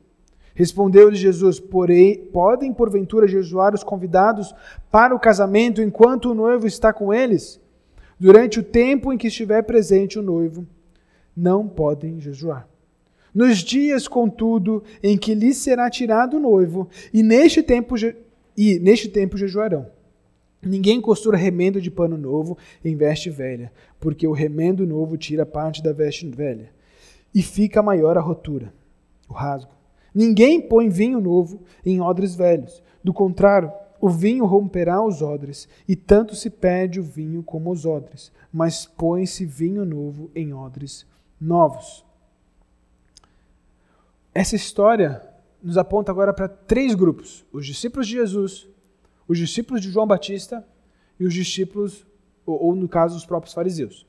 Respondeu-lhe Jesus: Porém, podem porventura jejuar os convidados para o casamento enquanto o noivo está com eles? Durante o tempo em que estiver presente o noivo, não podem jejuar. Nos dias, contudo, em que lhes será tirado o noivo, e neste tempo, e neste tempo jejuarão. Ninguém costura remendo de pano novo em veste velha, porque o remendo novo tira parte da veste velha, e fica maior a rotura, o rasgo. Ninguém põe vinho novo em odres velhos. Do contrário, o vinho romperá os odres, e tanto se perde o vinho como os odres, mas põe-se vinho novo em odres novos. Essa história nos aponta agora para três grupos: os discípulos de Jesus, os discípulos de João Batista e os discípulos, ou, ou no caso, os próprios fariseus.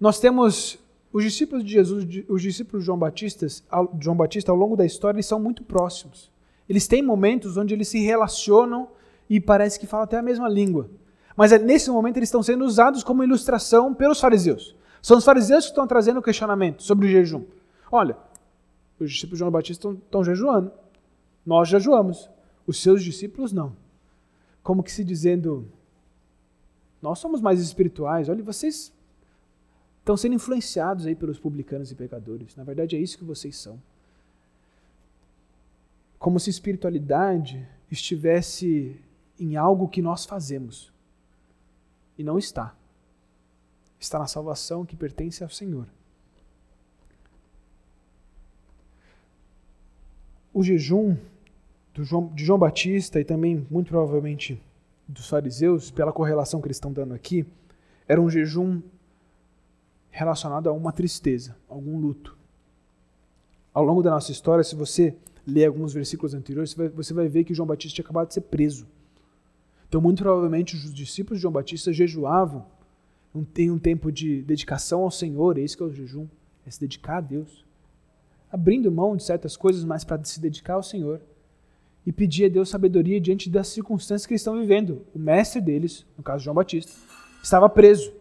Nós temos os discípulos de Jesus, os discípulos de João Batista, João Batista ao longo da história, eles são muito próximos. Eles têm momentos onde eles se relacionam e parece que falam até a mesma língua. Mas é nesse momento eles estão sendo usados como ilustração pelos fariseus. São os fariseus que estão trazendo o questionamento sobre o jejum. Olha, os discípulos de João Batista estão, estão jejuando. Nós jejuamos. Os seus discípulos não. Como que se dizendo, nós somos mais espirituais. Olha, vocês estão sendo influenciados aí pelos publicanos e pecadores. Na verdade é isso que vocês são como se espiritualidade estivesse em algo que nós fazemos. E não está. Está na salvação que pertence ao Senhor. O jejum João, de João Batista e também, muito provavelmente, dos fariseus, pela correlação que eles estão dando aqui, era um jejum relacionado a uma tristeza, algum luto. Ao longo da nossa história, se você ler alguns versículos anteriores, você vai, ver que João Batista tinha acabado de ser preso. Então, muito provavelmente, os discípulos de João Batista jejuavam em um tempo de dedicação ao Senhor, é isso que é o jejum, é se dedicar a Deus. Abrindo mão de certas coisas, mas para se dedicar ao Senhor. E pedir a Deus sabedoria diante das circunstâncias que eles estão vivendo. O mestre deles, no caso João Batista, estava preso.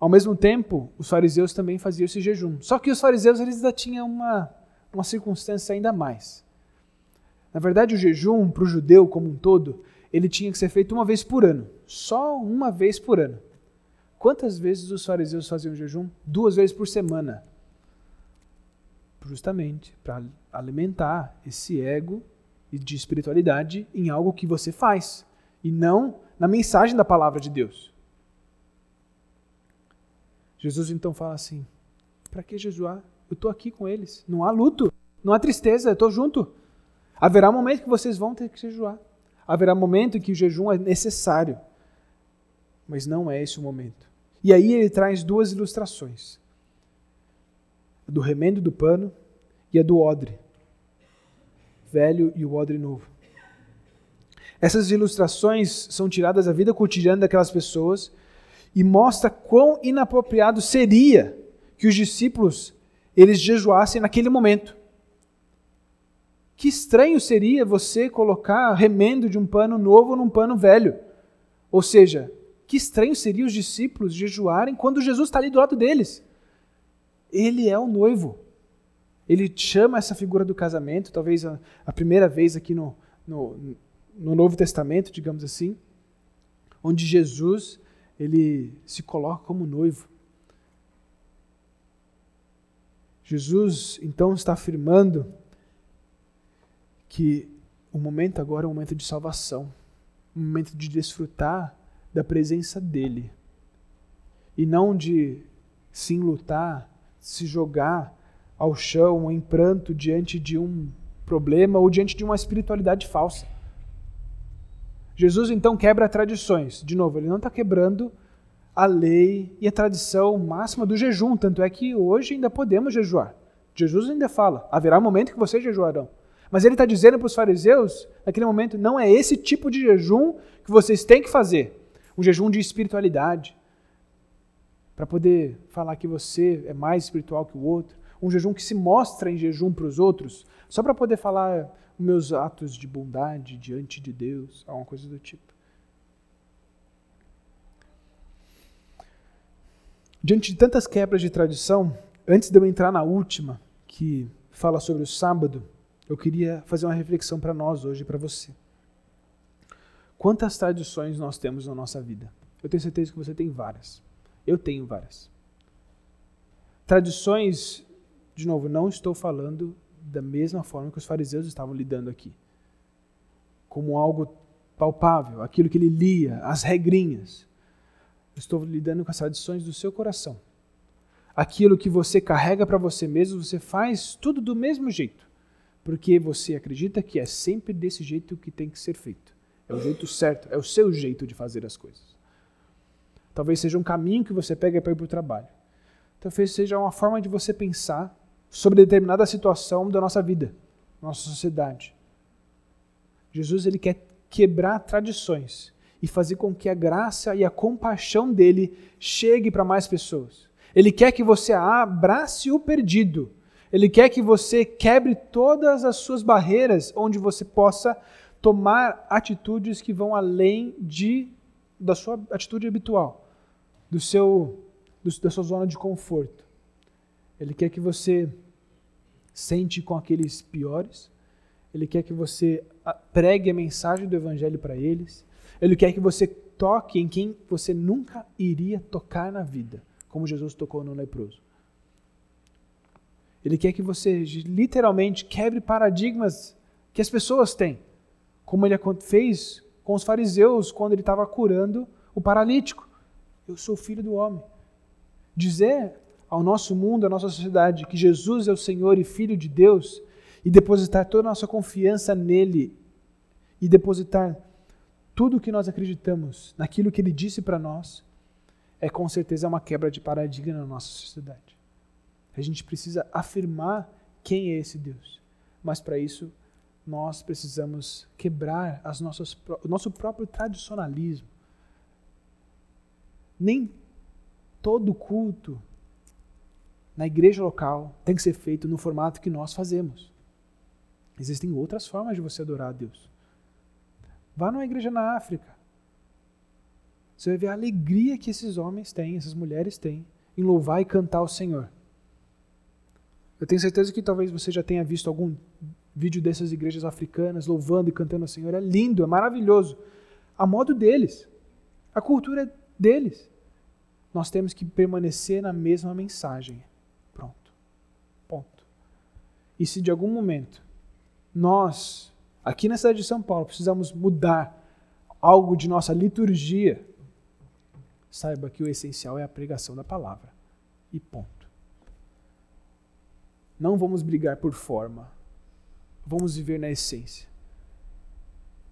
Ao mesmo tempo, os fariseus também faziam esse jejum. Só que os fariseus eles ainda tinham uma, uma circunstância ainda mais. Na verdade, o jejum, para o judeu como um todo, ele tinha que ser feito uma vez por ano. Só uma vez por ano. Quantas vezes os fariseus faziam jejum? Duas vezes por semana. Justamente para alimentar esse ego de espiritualidade em algo que você faz. E não na mensagem da palavra de Deus. Jesus então fala assim: para que jejuar? Eu estou aqui com eles. Não há luto, não há tristeza, eu estou junto. Haverá um momento que vocês vão ter que jejuar. Haverá um momento em que o jejum é necessário. Mas não é esse o momento. E aí ele traz duas ilustrações: a do remendo do pano e a do odre. Velho e o odre novo. Essas ilustrações são tiradas da vida cotidiana daquelas pessoas e mostra quão inapropriado seria que os discípulos eles jejuassem naquele momento. Que estranho seria você colocar remendo de um pano novo num pano velho. Ou seja, que estranho seria os discípulos jejuarem quando Jesus está ali do lado deles. Ele é o noivo. Ele chama essa figura do casamento, talvez a, a primeira vez aqui no, no, no Novo Testamento, digamos assim, onde Jesus ele se coloca como noivo. Jesus então está afirmando que o momento agora é um momento de salvação, um momento de desfrutar da presença dele e não de se enlutar, se jogar ao chão em pranto diante de um problema ou diante de uma espiritualidade falsa. Jesus então quebra tradições. De novo, ele não está quebrando a lei e a tradição máxima do jejum, tanto é que hoje ainda podemos jejuar. Jesus ainda fala: haverá um momento que vocês jejuarão. Mas ele está dizendo para os fariseus, naquele momento, não é esse tipo de jejum que vocês têm que fazer. Um jejum de espiritualidade. Para poder falar que você é mais espiritual que o outro. Um jejum que se mostra em jejum para os outros, só para poder falar meus atos de bondade diante de Deus, alguma coisa do tipo. Diante de tantas quebras de tradição, antes de eu entrar na última, que fala sobre o sábado, eu queria fazer uma reflexão para nós hoje, para você. Quantas tradições nós temos na nossa vida? Eu tenho certeza que você tem várias. Eu tenho várias. Tradições, de novo, não estou falando da mesma forma que os fariseus estavam lidando aqui. Como algo palpável, aquilo que ele lia, as regrinhas. Estou lidando com as tradições do seu coração. Aquilo que você carrega para você mesmo, você faz tudo do mesmo jeito porque você acredita que é sempre desse jeito que tem que ser feito. É o jeito certo, é o seu jeito de fazer as coisas. Talvez seja um caminho que você pega para ir para o trabalho. Talvez seja uma forma de você pensar sobre determinada situação da nossa vida, nossa sociedade. Jesus ele quer quebrar tradições e fazer com que a graça e a compaixão dele chegue para mais pessoas. Ele quer que você abrace o perdido ele quer que você quebre todas as suas barreiras, onde você possa tomar atitudes que vão além de da sua atitude habitual, do seu do, da sua zona de conforto. Ele quer que você sente com aqueles piores. Ele quer que você pregue a mensagem do evangelho para eles. Ele quer que você toque em quem você nunca iria tocar na vida, como Jesus tocou no leproso. Ele quer que você literalmente quebre paradigmas que as pessoas têm, como ele fez com os fariseus quando ele estava curando o paralítico. Eu sou filho do homem. Dizer ao nosso mundo, à nossa sociedade, que Jesus é o Senhor e Filho de Deus, e depositar toda a nossa confiança nele, e depositar tudo o que nós acreditamos naquilo que ele disse para nós, é com certeza uma quebra de paradigma na nossa sociedade. A gente precisa afirmar quem é esse Deus. Mas para isso, nós precisamos quebrar as nossas, o nosso próprio tradicionalismo. Nem todo culto na igreja local tem que ser feito no formato que nós fazemos. Existem outras formas de você adorar a Deus. Vá numa igreja na África. Você vai ver a alegria que esses homens têm, essas mulheres têm, em louvar e cantar o Senhor. Eu tenho certeza que talvez você já tenha visto algum vídeo dessas igrejas africanas louvando e cantando ao Senhor. É lindo, é maravilhoso. A modo deles. A cultura deles. Nós temos que permanecer na mesma mensagem. Pronto. Ponto. E se de algum momento nós, aqui na cidade de São Paulo, precisamos mudar algo de nossa liturgia, saiba que o essencial é a pregação da palavra. E ponto. Não vamos brigar por forma. Vamos viver na essência.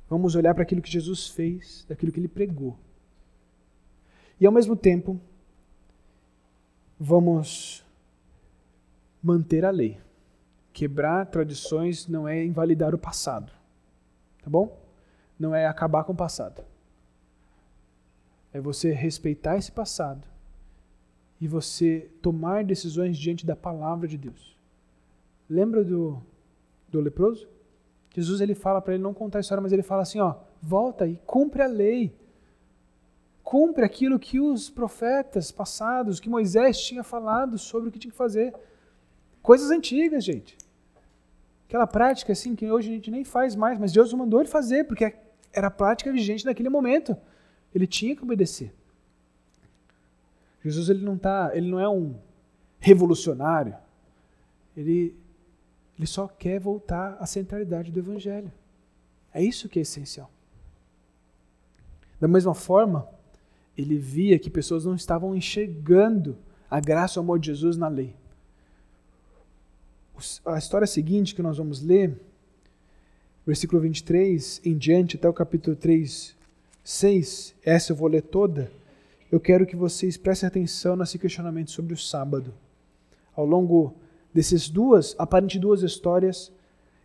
Vamos olhar para aquilo que Jesus fez, daquilo que ele pregou. E ao mesmo tempo, vamos manter a lei. Quebrar tradições não é invalidar o passado. Tá bom? Não é acabar com o passado. É você respeitar esse passado e você tomar decisões diante da palavra de Deus. Lembra do, do leproso? Jesus ele fala para ele não contar a história, mas ele fala assim, ó, volta e cumpre a lei. Cumpre aquilo que os profetas passados, que Moisés tinha falado sobre o que tinha que fazer. Coisas antigas, gente. Aquela prática assim que hoje a gente nem faz mais, mas Deus mandou ele fazer, porque era a prática vigente naquele momento. Ele tinha que obedecer. Jesus ele não tá, ele não é um revolucionário. Ele ele só quer voltar à centralidade do evangelho. É isso que é essencial. Da mesma forma, ele via que pessoas não estavam enxergando a graça e o amor de Jesus na lei. A história seguinte que nós vamos ler, versículo 23 em diante, até o capítulo 3, 6, essa eu vou ler toda. Eu quero que vocês prestem atenção nesse questionamento sobre o sábado. Ao longo dessas duas, aparente duas histórias,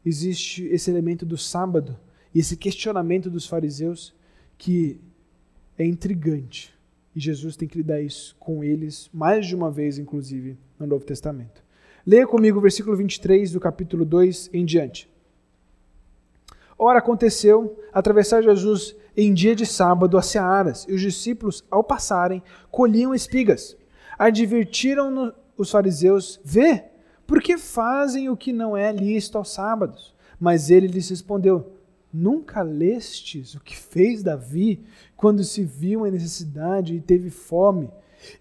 existe esse elemento do sábado e esse questionamento dos fariseus que é intrigante. E Jesus tem que lidar isso com eles mais de uma vez, inclusive, no Novo Testamento. Leia comigo o versículo 23 do capítulo 2 em diante. Ora, aconteceu atravessar Jesus em dia de sábado as searas, e os discípulos, ao passarem, colhiam espigas. Advertiram os fariseus: Vê, por que fazem o que não é lícito aos sábados? Mas ele lhes respondeu: Nunca lestes o que fez Davi quando se viu em necessidade e teve fome,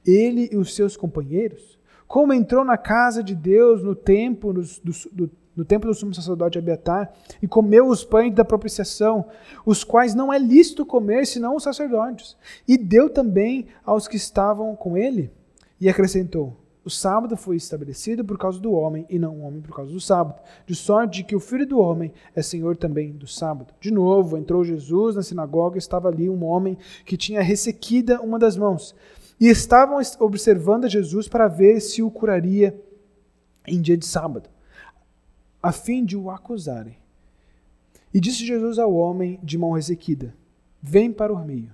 ele e os seus companheiros? como entrou na casa de Deus no tempo do, do, no templo do sumo sacerdote Abiatar e comeu os pães da propiciação, os quais não é lícito comer senão os sacerdotes, e deu também aos que estavam com ele, e acrescentou: O sábado foi estabelecido por causa do homem e não o homem por causa do sábado, de sorte que o filho do homem é senhor também do sábado. De novo entrou Jesus na sinagoga, e estava ali um homem que tinha ressequida uma das mãos e estavam observando a Jesus para ver se o curaria em dia de sábado, a fim de o acusarem. E disse Jesus ao homem de mão ressequida: Vem para o meio.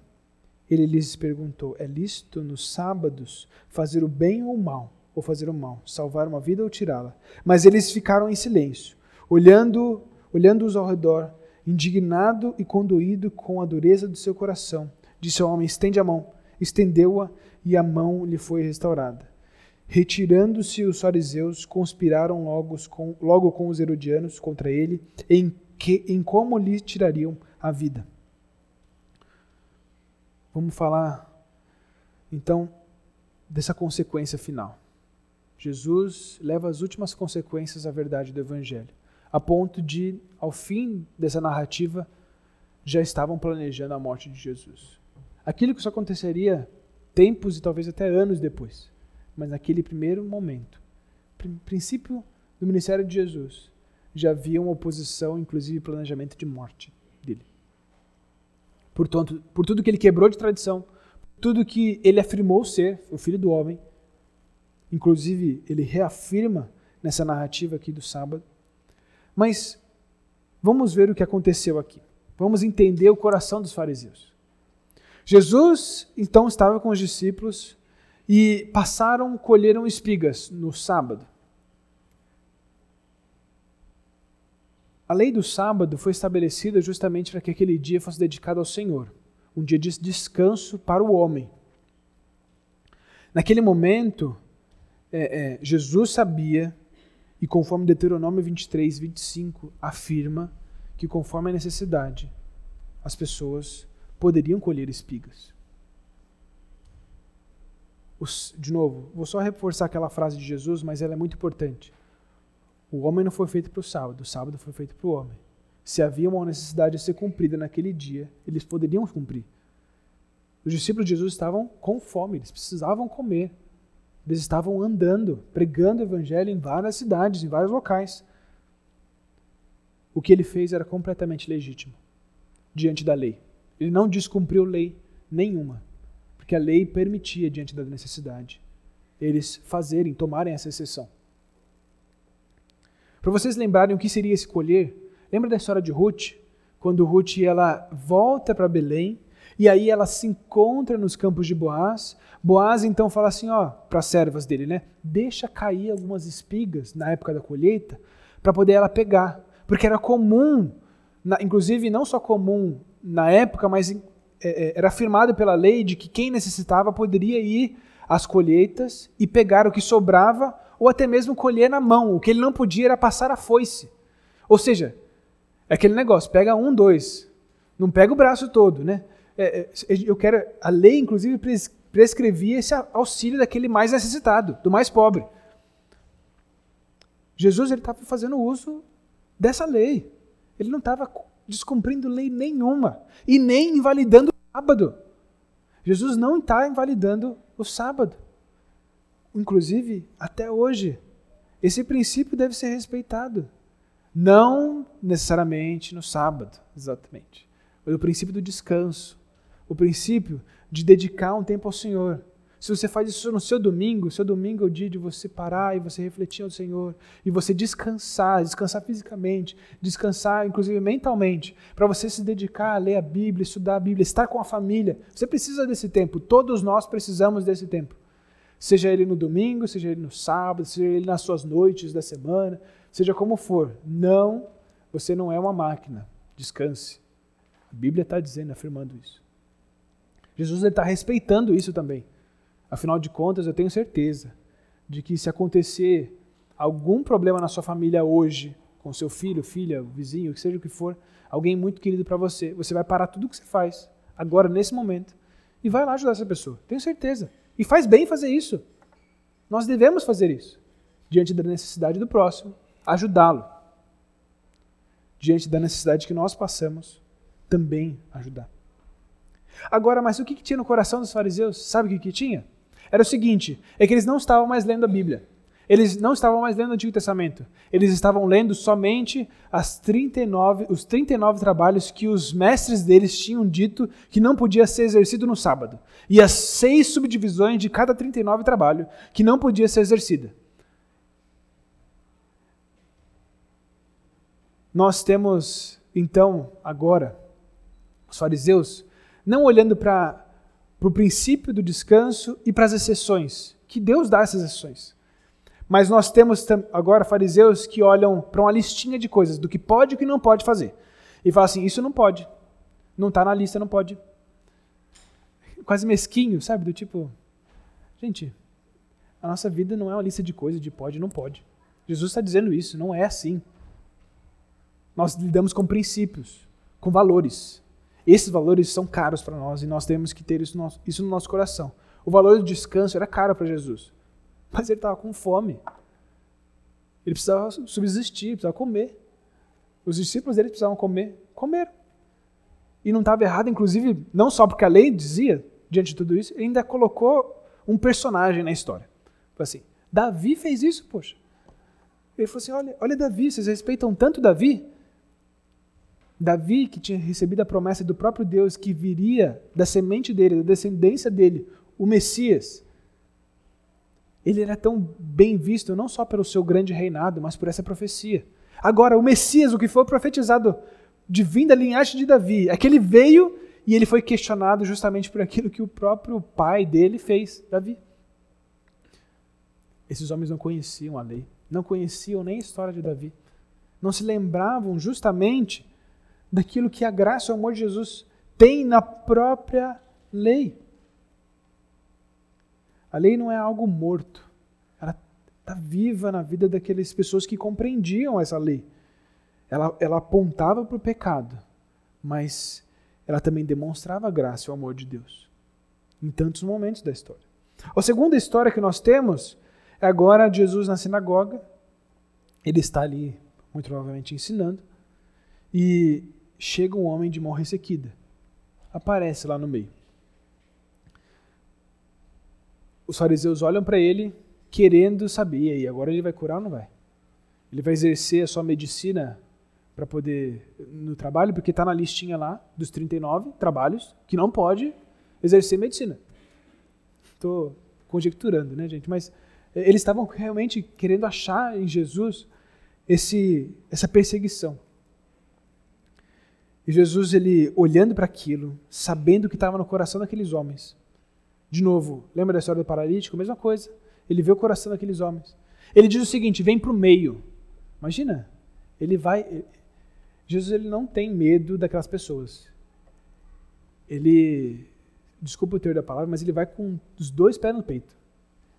Ele lhes perguntou: É lícito nos sábados fazer o bem ou o mal, ou fazer o mal, salvar uma vida ou tirá-la? Mas eles ficaram em silêncio, olhando, olhando-os ao redor, indignado e condoído com a dureza do seu coração. Disse ao homem: Estende a mão. Estendeu-a e a mão lhe foi restaurada. Retirando-se os fariseus, conspiraram logo com, logo com os herodianos contra ele, em, que, em como lhe tirariam a vida. Vamos falar, então, dessa consequência final. Jesus leva as últimas consequências à verdade do Evangelho, a ponto de, ao fim dessa narrativa, já estavam planejando a morte de Jesus. Aquilo que só aconteceria tempos e talvez até anos depois. Mas naquele primeiro momento, princípio do ministério de Jesus, já havia uma oposição, inclusive planejamento de morte dele. Portanto, por tudo que ele quebrou de tradição, tudo que ele afirmou ser o filho do homem, inclusive ele reafirma nessa narrativa aqui do sábado. Mas vamos ver o que aconteceu aqui. Vamos entender o coração dos fariseus. Jesus então estava com os discípulos e passaram, colheram espigas no sábado. A lei do sábado foi estabelecida justamente para que aquele dia fosse dedicado ao Senhor, um dia de descanso para o homem. Naquele momento, é, é, Jesus sabia, e conforme Deuteronômio 23, 25 afirma, que conforme a necessidade, as pessoas poderiam colher espigas. Os, de novo, vou só reforçar aquela frase de Jesus, mas ela é muito importante. O homem não foi feito para o sábado, o sábado foi feito para o homem. Se havia uma necessidade a ser cumprida naquele dia, eles poderiam cumprir. Os discípulos de Jesus estavam com fome, eles precisavam comer. Eles estavam andando, pregando o evangelho em várias cidades, em vários locais. O que ele fez era completamente legítimo diante da lei. Ele não descumpriu lei nenhuma, porque a lei permitia, diante da necessidade, eles fazerem, tomarem essa exceção. Para vocês lembrarem o que seria escolher, lembra da história de Ruth? Quando Ruth ela volta para Belém e aí ela se encontra nos campos de Boaz. Boaz então fala assim, ó, para as servas dele, né? Deixa cair algumas espigas na época da colheita para poder ela pegar, porque era comum, inclusive não só comum na época, mas é, é, era afirmado pela lei de que quem necessitava poderia ir às colheitas e pegar o que sobrava ou até mesmo colher na mão. O que ele não podia era passar a foice. Ou seja, é aquele negócio, pega um, dois, não pega o braço todo, né? É, é, eu quero, a lei, inclusive, prescrevia esse auxílio daquele mais necessitado, do mais pobre. Jesus ele estava fazendo uso dessa lei. Ele não estava descumprindo lei nenhuma e nem invalidando o sábado. Jesus não está invalidando o sábado. Inclusive, até hoje, esse princípio deve ser respeitado. Não necessariamente no sábado, exatamente. O princípio do descanso. O princípio de dedicar um tempo ao Senhor. Se você faz isso no seu domingo, seu domingo é o dia de você parar e você refletir ao Senhor e você descansar, descansar fisicamente, descansar inclusive mentalmente, para você se dedicar a ler a Bíblia, estudar a Bíblia, estar com a família. Você precisa desse tempo, todos nós precisamos desse tempo. Seja ele no domingo, seja ele no sábado, seja ele nas suas noites da semana, seja como for. Não, você não é uma máquina. Descanse. A Bíblia está dizendo, afirmando isso. Jesus está respeitando isso também. Afinal de contas, eu tenho certeza de que se acontecer algum problema na sua família hoje, com seu filho, filha, vizinho, que seja o que for, alguém muito querido para você, você vai parar tudo o que você faz, agora, nesse momento, e vai lá ajudar essa pessoa. Tenho certeza. E faz bem fazer isso. Nós devemos fazer isso. Diante da necessidade do próximo, ajudá-lo. Diante da necessidade que nós passamos, também ajudar. Agora, mas o que, que tinha no coração dos fariseus? Sabe o que, que tinha? era o seguinte: é que eles não estavam mais lendo a Bíblia. Eles não estavam mais lendo o Antigo Testamento. Eles estavam lendo somente as 39, os 39 trabalhos que os mestres deles tinham dito que não podia ser exercido no sábado. E as seis subdivisões de cada 39 trabalho que não podia ser exercida. Nós temos, então, agora, os fariseus, não olhando para o princípio do descanso e para as exceções, que Deus dá essas exceções. Mas nós temos agora fariseus que olham para uma listinha de coisas, do que pode e o que não pode fazer. E falam assim: isso não pode. Não está na lista, não pode. Quase mesquinho, sabe? Do tipo, gente, a nossa vida não é uma lista de coisas de pode e não pode. Jesus está dizendo isso, não é assim. Nós lidamos com princípios, com valores. Esses valores são caros para nós e nós temos que ter isso no, nosso, isso no nosso coração. O valor do descanso era caro para Jesus, mas ele estava com fome. Ele precisava subsistir, precisava comer. Os discípulos dele precisavam comer, comer. E não estava errado, inclusive, não só porque a lei dizia, diante de tudo isso, ele ainda colocou um personagem na história. Falei assim, Davi fez isso, poxa. Ele falou assim: olha, olha Davi, vocês respeitam tanto Davi? Davi, que tinha recebido a promessa do próprio Deus que viria da semente dele, da descendência dele, o Messias, ele era tão bem visto não só pelo seu grande reinado, mas por essa profecia. Agora, o Messias, o que foi profetizado de vinda da linhagem de Davi, é que ele veio e ele foi questionado justamente por aquilo que o próprio pai dele fez, Davi. Esses homens não conheciam a lei, não conheciam nem a história de Davi, não se lembravam justamente daquilo que a graça e o amor de Jesus tem na própria lei. A lei não é algo morto. Ela está viva na vida daquelas pessoas que compreendiam essa lei. Ela, ela apontava para o pecado, mas ela também demonstrava a graça e o amor de Deus em tantos momentos da história. A segunda história que nós temos é agora Jesus na sinagoga. Ele está ali, muito provavelmente, ensinando. E chega um homem de mão ressequida. Aparece lá no meio. Os fariseus olham para ele querendo saber, e aí, agora ele vai curar ou não vai? Ele vai exercer a sua medicina para poder no trabalho, porque está na listinha lá dos 39 trabalhos que não pode exercer medicina. Estou conjecturando, né, gente? Mas eh, eles estavam realmente querendo achar em Jesus esse, essa perseguição. E Jesus, ele olhando para aquilo, sabendo o que estava no coração daqueles homens. De novo, lembra da história do paralítico? Mesma coisa. Ele vê o coração daqueles homens. Ele diz o seguinte: vem para o meio. Imagina, ele vai. Jesus ele não tem medo daquelas pessoas. Ele, desculpa o termo da palavra, mas ele vai com os dois pés no peito.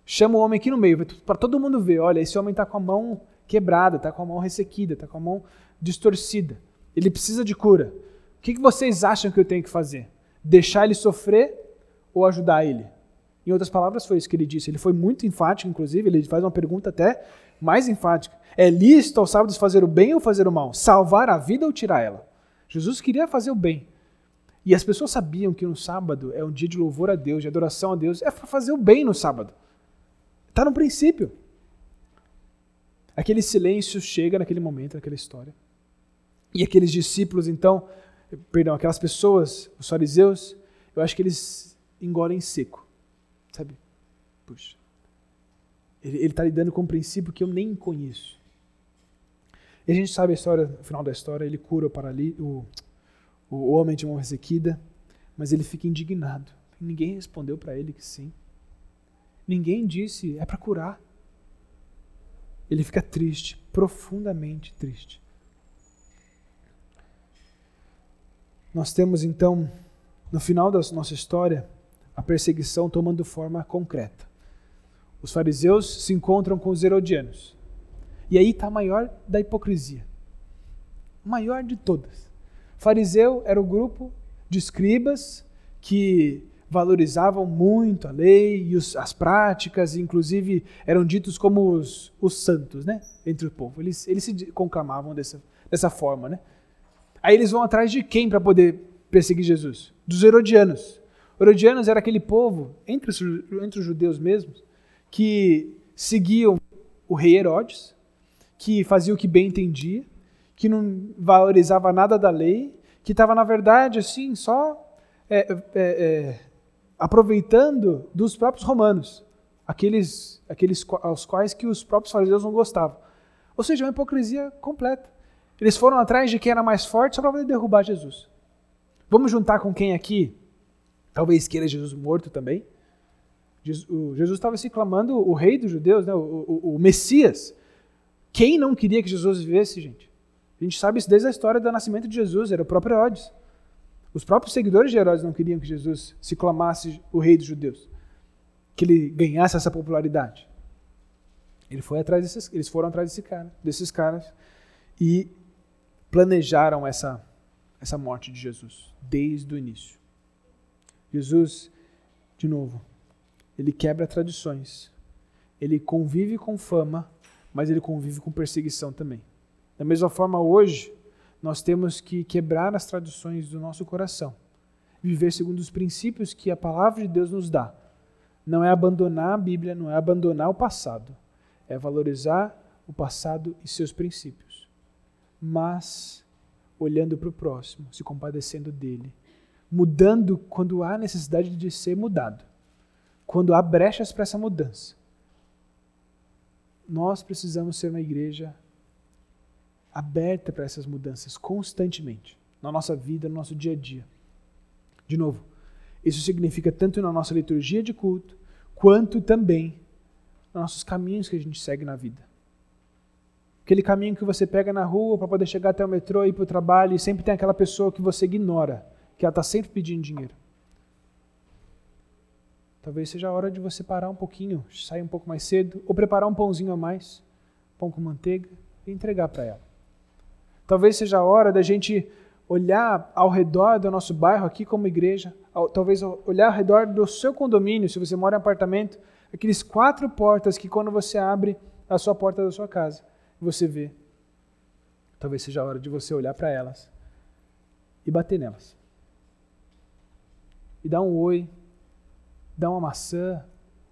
chama o homem aqui no meio, para todo mundo ver: olha, esse homem está com a mão quebrada, está com a mão ressequida, está com a mão distorcida. Ele precisa de cura. O que vocês acham que eu tenho que fazer? Deixar ele sofrer ou ajudar ele? Em outras palavras, foi isso que ele disse. Ele foi muito enfático, inclusive, ele faz uma pergunta até mais enfática. É lícito aos sábados fazer o bem ou fazer o mal? Salvar a vida ou tirar ela? Jesus queria fazer o bem. E as pessoas sabiam que no sábado é um dia de louvor a Deus, de adoração a Deus. É para fazer o bem no sábado. Está no princípio. Aquele silêncio chega naquele momento, naquela história. E aqueles discípulos, então, perdão, aquelas pessoas, os fariseus, eu acho que eles engolem seco. Sabe? Puxa. Ele está lidando com um princípio que eu nem conheço. E a gente sabe a história, no final da história, ele cura o, parali, o, o homem de mão ressequida, mas ele fica indignado. Ninguém respondeu para ele que sim. Ninguém disse, é para curar. Ele fica triste, profundamente triste. Nós temos então, no final da nossa história, a perseguição tomando forma concreta. Os fariseus se encontram com os herodianos. E aí está a maior da hipocrisia. Maior de todas. Fariseu era o grupo de escribas que valorizavam muito a lei e os, as práticas, inclusive eram ditos como os, os santos, né? Entre o povo. Eles, eles se conclamavam dessa, dessa forma, né? Aí eles vão atrás de quem para poder perseguir Jesus? Dos herodianos. Herodianos era aquele povo, entre os, entre os judeus mesmos, que seguiam o rei Herodes, que fazia o que bem entendia, que não valorizava nada da lei, que estava, na verdade, assim, só é, é, é, aproveitando dos próprios romanos, aqueles, aqueles aos quais que os próprios fariseus não gostavam. Ou seja, uma hipocrisia completa. Eles foram atrás de quem era mais forte só para poder derrubar Jesus. Vamos juntar com quem aqui talvez queira Jesus morto também? Jesus estava se clamando o rei dos judeus, né? o, o, o Messias. Quem não queria que Jesus vivesse, gente? A gente sabe isso desde a história do nascimento de Jesus, era o próprio Herodes. Os próprios seguidores de Herodes não queriam que Jesus se clamasse o rei dos judeus, que ele ganhasse essa popularidade. Ele foi atrás desses, eles foram atrás desse cara, desses caras e planejaram essa, essa morte de Jesus desde o início. Jesus, de novo, ele quebra tradições. Ele convive com fama, mas ele convive com perseguição também. Da mesma forma, hoje, nós temos que quebrar as tradições do nosso coração, viver segundo os princípios que a palavra de Deus nos dá. Não é abandonar a Bíblia, não é abandonar o passado, é valorizar o passado e seus princípios, mas olhando para o próximo, se compadecendo dele, mudando quando há necessidade de ser mudado quando há brechas para essa mudança. Nós precisamos ser uma igreja aberta para essas mudanças constantemente, na nossa vida, no nosso dia a dia. De novo, isso significa tanto na nossa liturgia de culto, quanto também nos nossos caminhos que a gente segue na vida. Aquele caminho que você pega na rua para poder chegar até o metrô e ir para o trabalho e sempre tem aquela pessoa que você ignora, que ela está sempre pedindo dinheiro. Talvez seja a hora de você parar um pouquinho, sair um pouco mais cedo, ou preparar um pãozinho a mais, pão com manteiga, e entregar para ela. Talvez seja a hora da gente olhar ao redor do nosso bairro aqui como igreja, talvez olhar ao redor do seu condomínio, se você mora em apartamento, aqueles quatro portas que quando você abre a sua porta da sua casa, você vê. Talvez seja a hora de você olhar para elas e bater nelas. E dar um oi, dá uma maçã.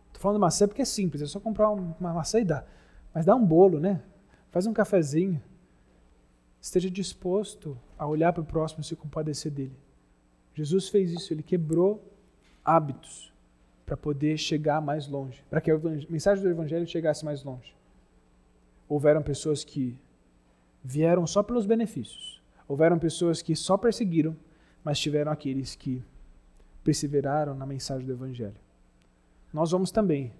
Estou falando maçã porque é simples, é só comprar uma maçã e dar. Mas dá um bolo, né? Faz um cafezinho. Esteja disposto a olhar para o próximo e se compadecer dele. Jesus fez isso, ele quebrou hábitos para poder chegar mais longe, para que a mensagem do Evangelho chegasse mais longe. Houveram pessoas que vieram só pelos benefícios, houveram pessoas que só perseguiram, mas tiveram aqueles que perseveraram na mensagem do Evangelho. Nós vamos também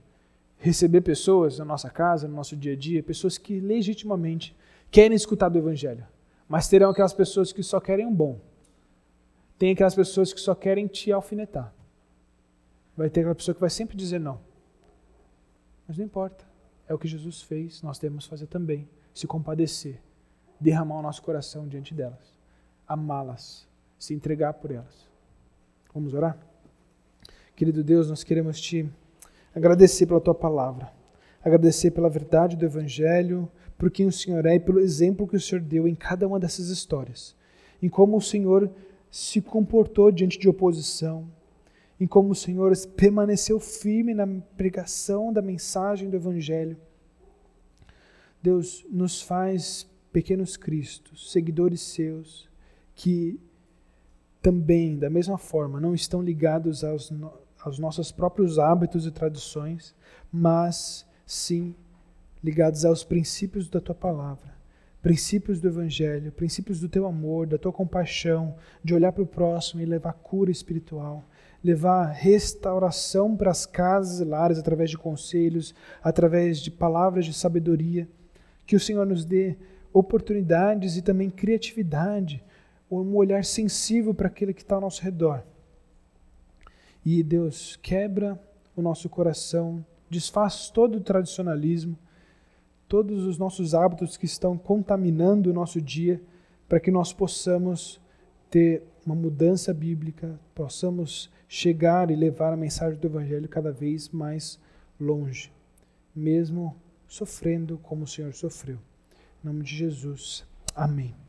receber pessoas na nossa casa, no nosso dia a dia, pessoas que legitimamente querem escutar do Evangelho, mas terão aquelas pessoas que só querem um bom. Tem aquelas pessoas que só querem te alfinetar. Vai ter aquela pessoa que vai sempre dizer não. Mas não importa. É o que Jesus fez, nós que fazer também. Se compadecer, derramar o nosso coração diante delas, amá-las, se entregar por elas. Vamos orar? Querido Deus, nós queremos te agradecer pela tua palavra, agradecer pela verdade do Evangelho, por quem o Senhor é e pelo exemplo que o Senhor deu em cada uma dessas histórias, em como o Senhor se comportou diante de oposição, em como o Senhor permaneceu firme na pregação da mensagem do Evangelho. Deus nos faz pequenos cristos, seguidores seus, que também, da mesma forma, não estão ligados aos, aos nossos próprios hábitos e tradições, mas sim ligados aos princípios da tua palavra, princípios do Evangelho, princípios do teu amor, da tua compaixão, de olhar para o próximo e levar cura espiritual levar restauração para as casas e lares através de conselhos, através de palavras de sabedoria. Que o Senhor nos dê oportunidades e também criatividade, um olhar sensível para aquele que está ao nosso redor. E Deus, quebra o nosso coração, desfaz todo o tradicionalismo, todos os nossos hábitos que estão contaminando o nosso dia, para que nós possamos ter uma mudança bíblica, possamos chegar e levar a mensagem do Evangelho cada vez mais longe, mesmo sofrendo como o Senhor sofreu. Em nome de Jesus. Amém.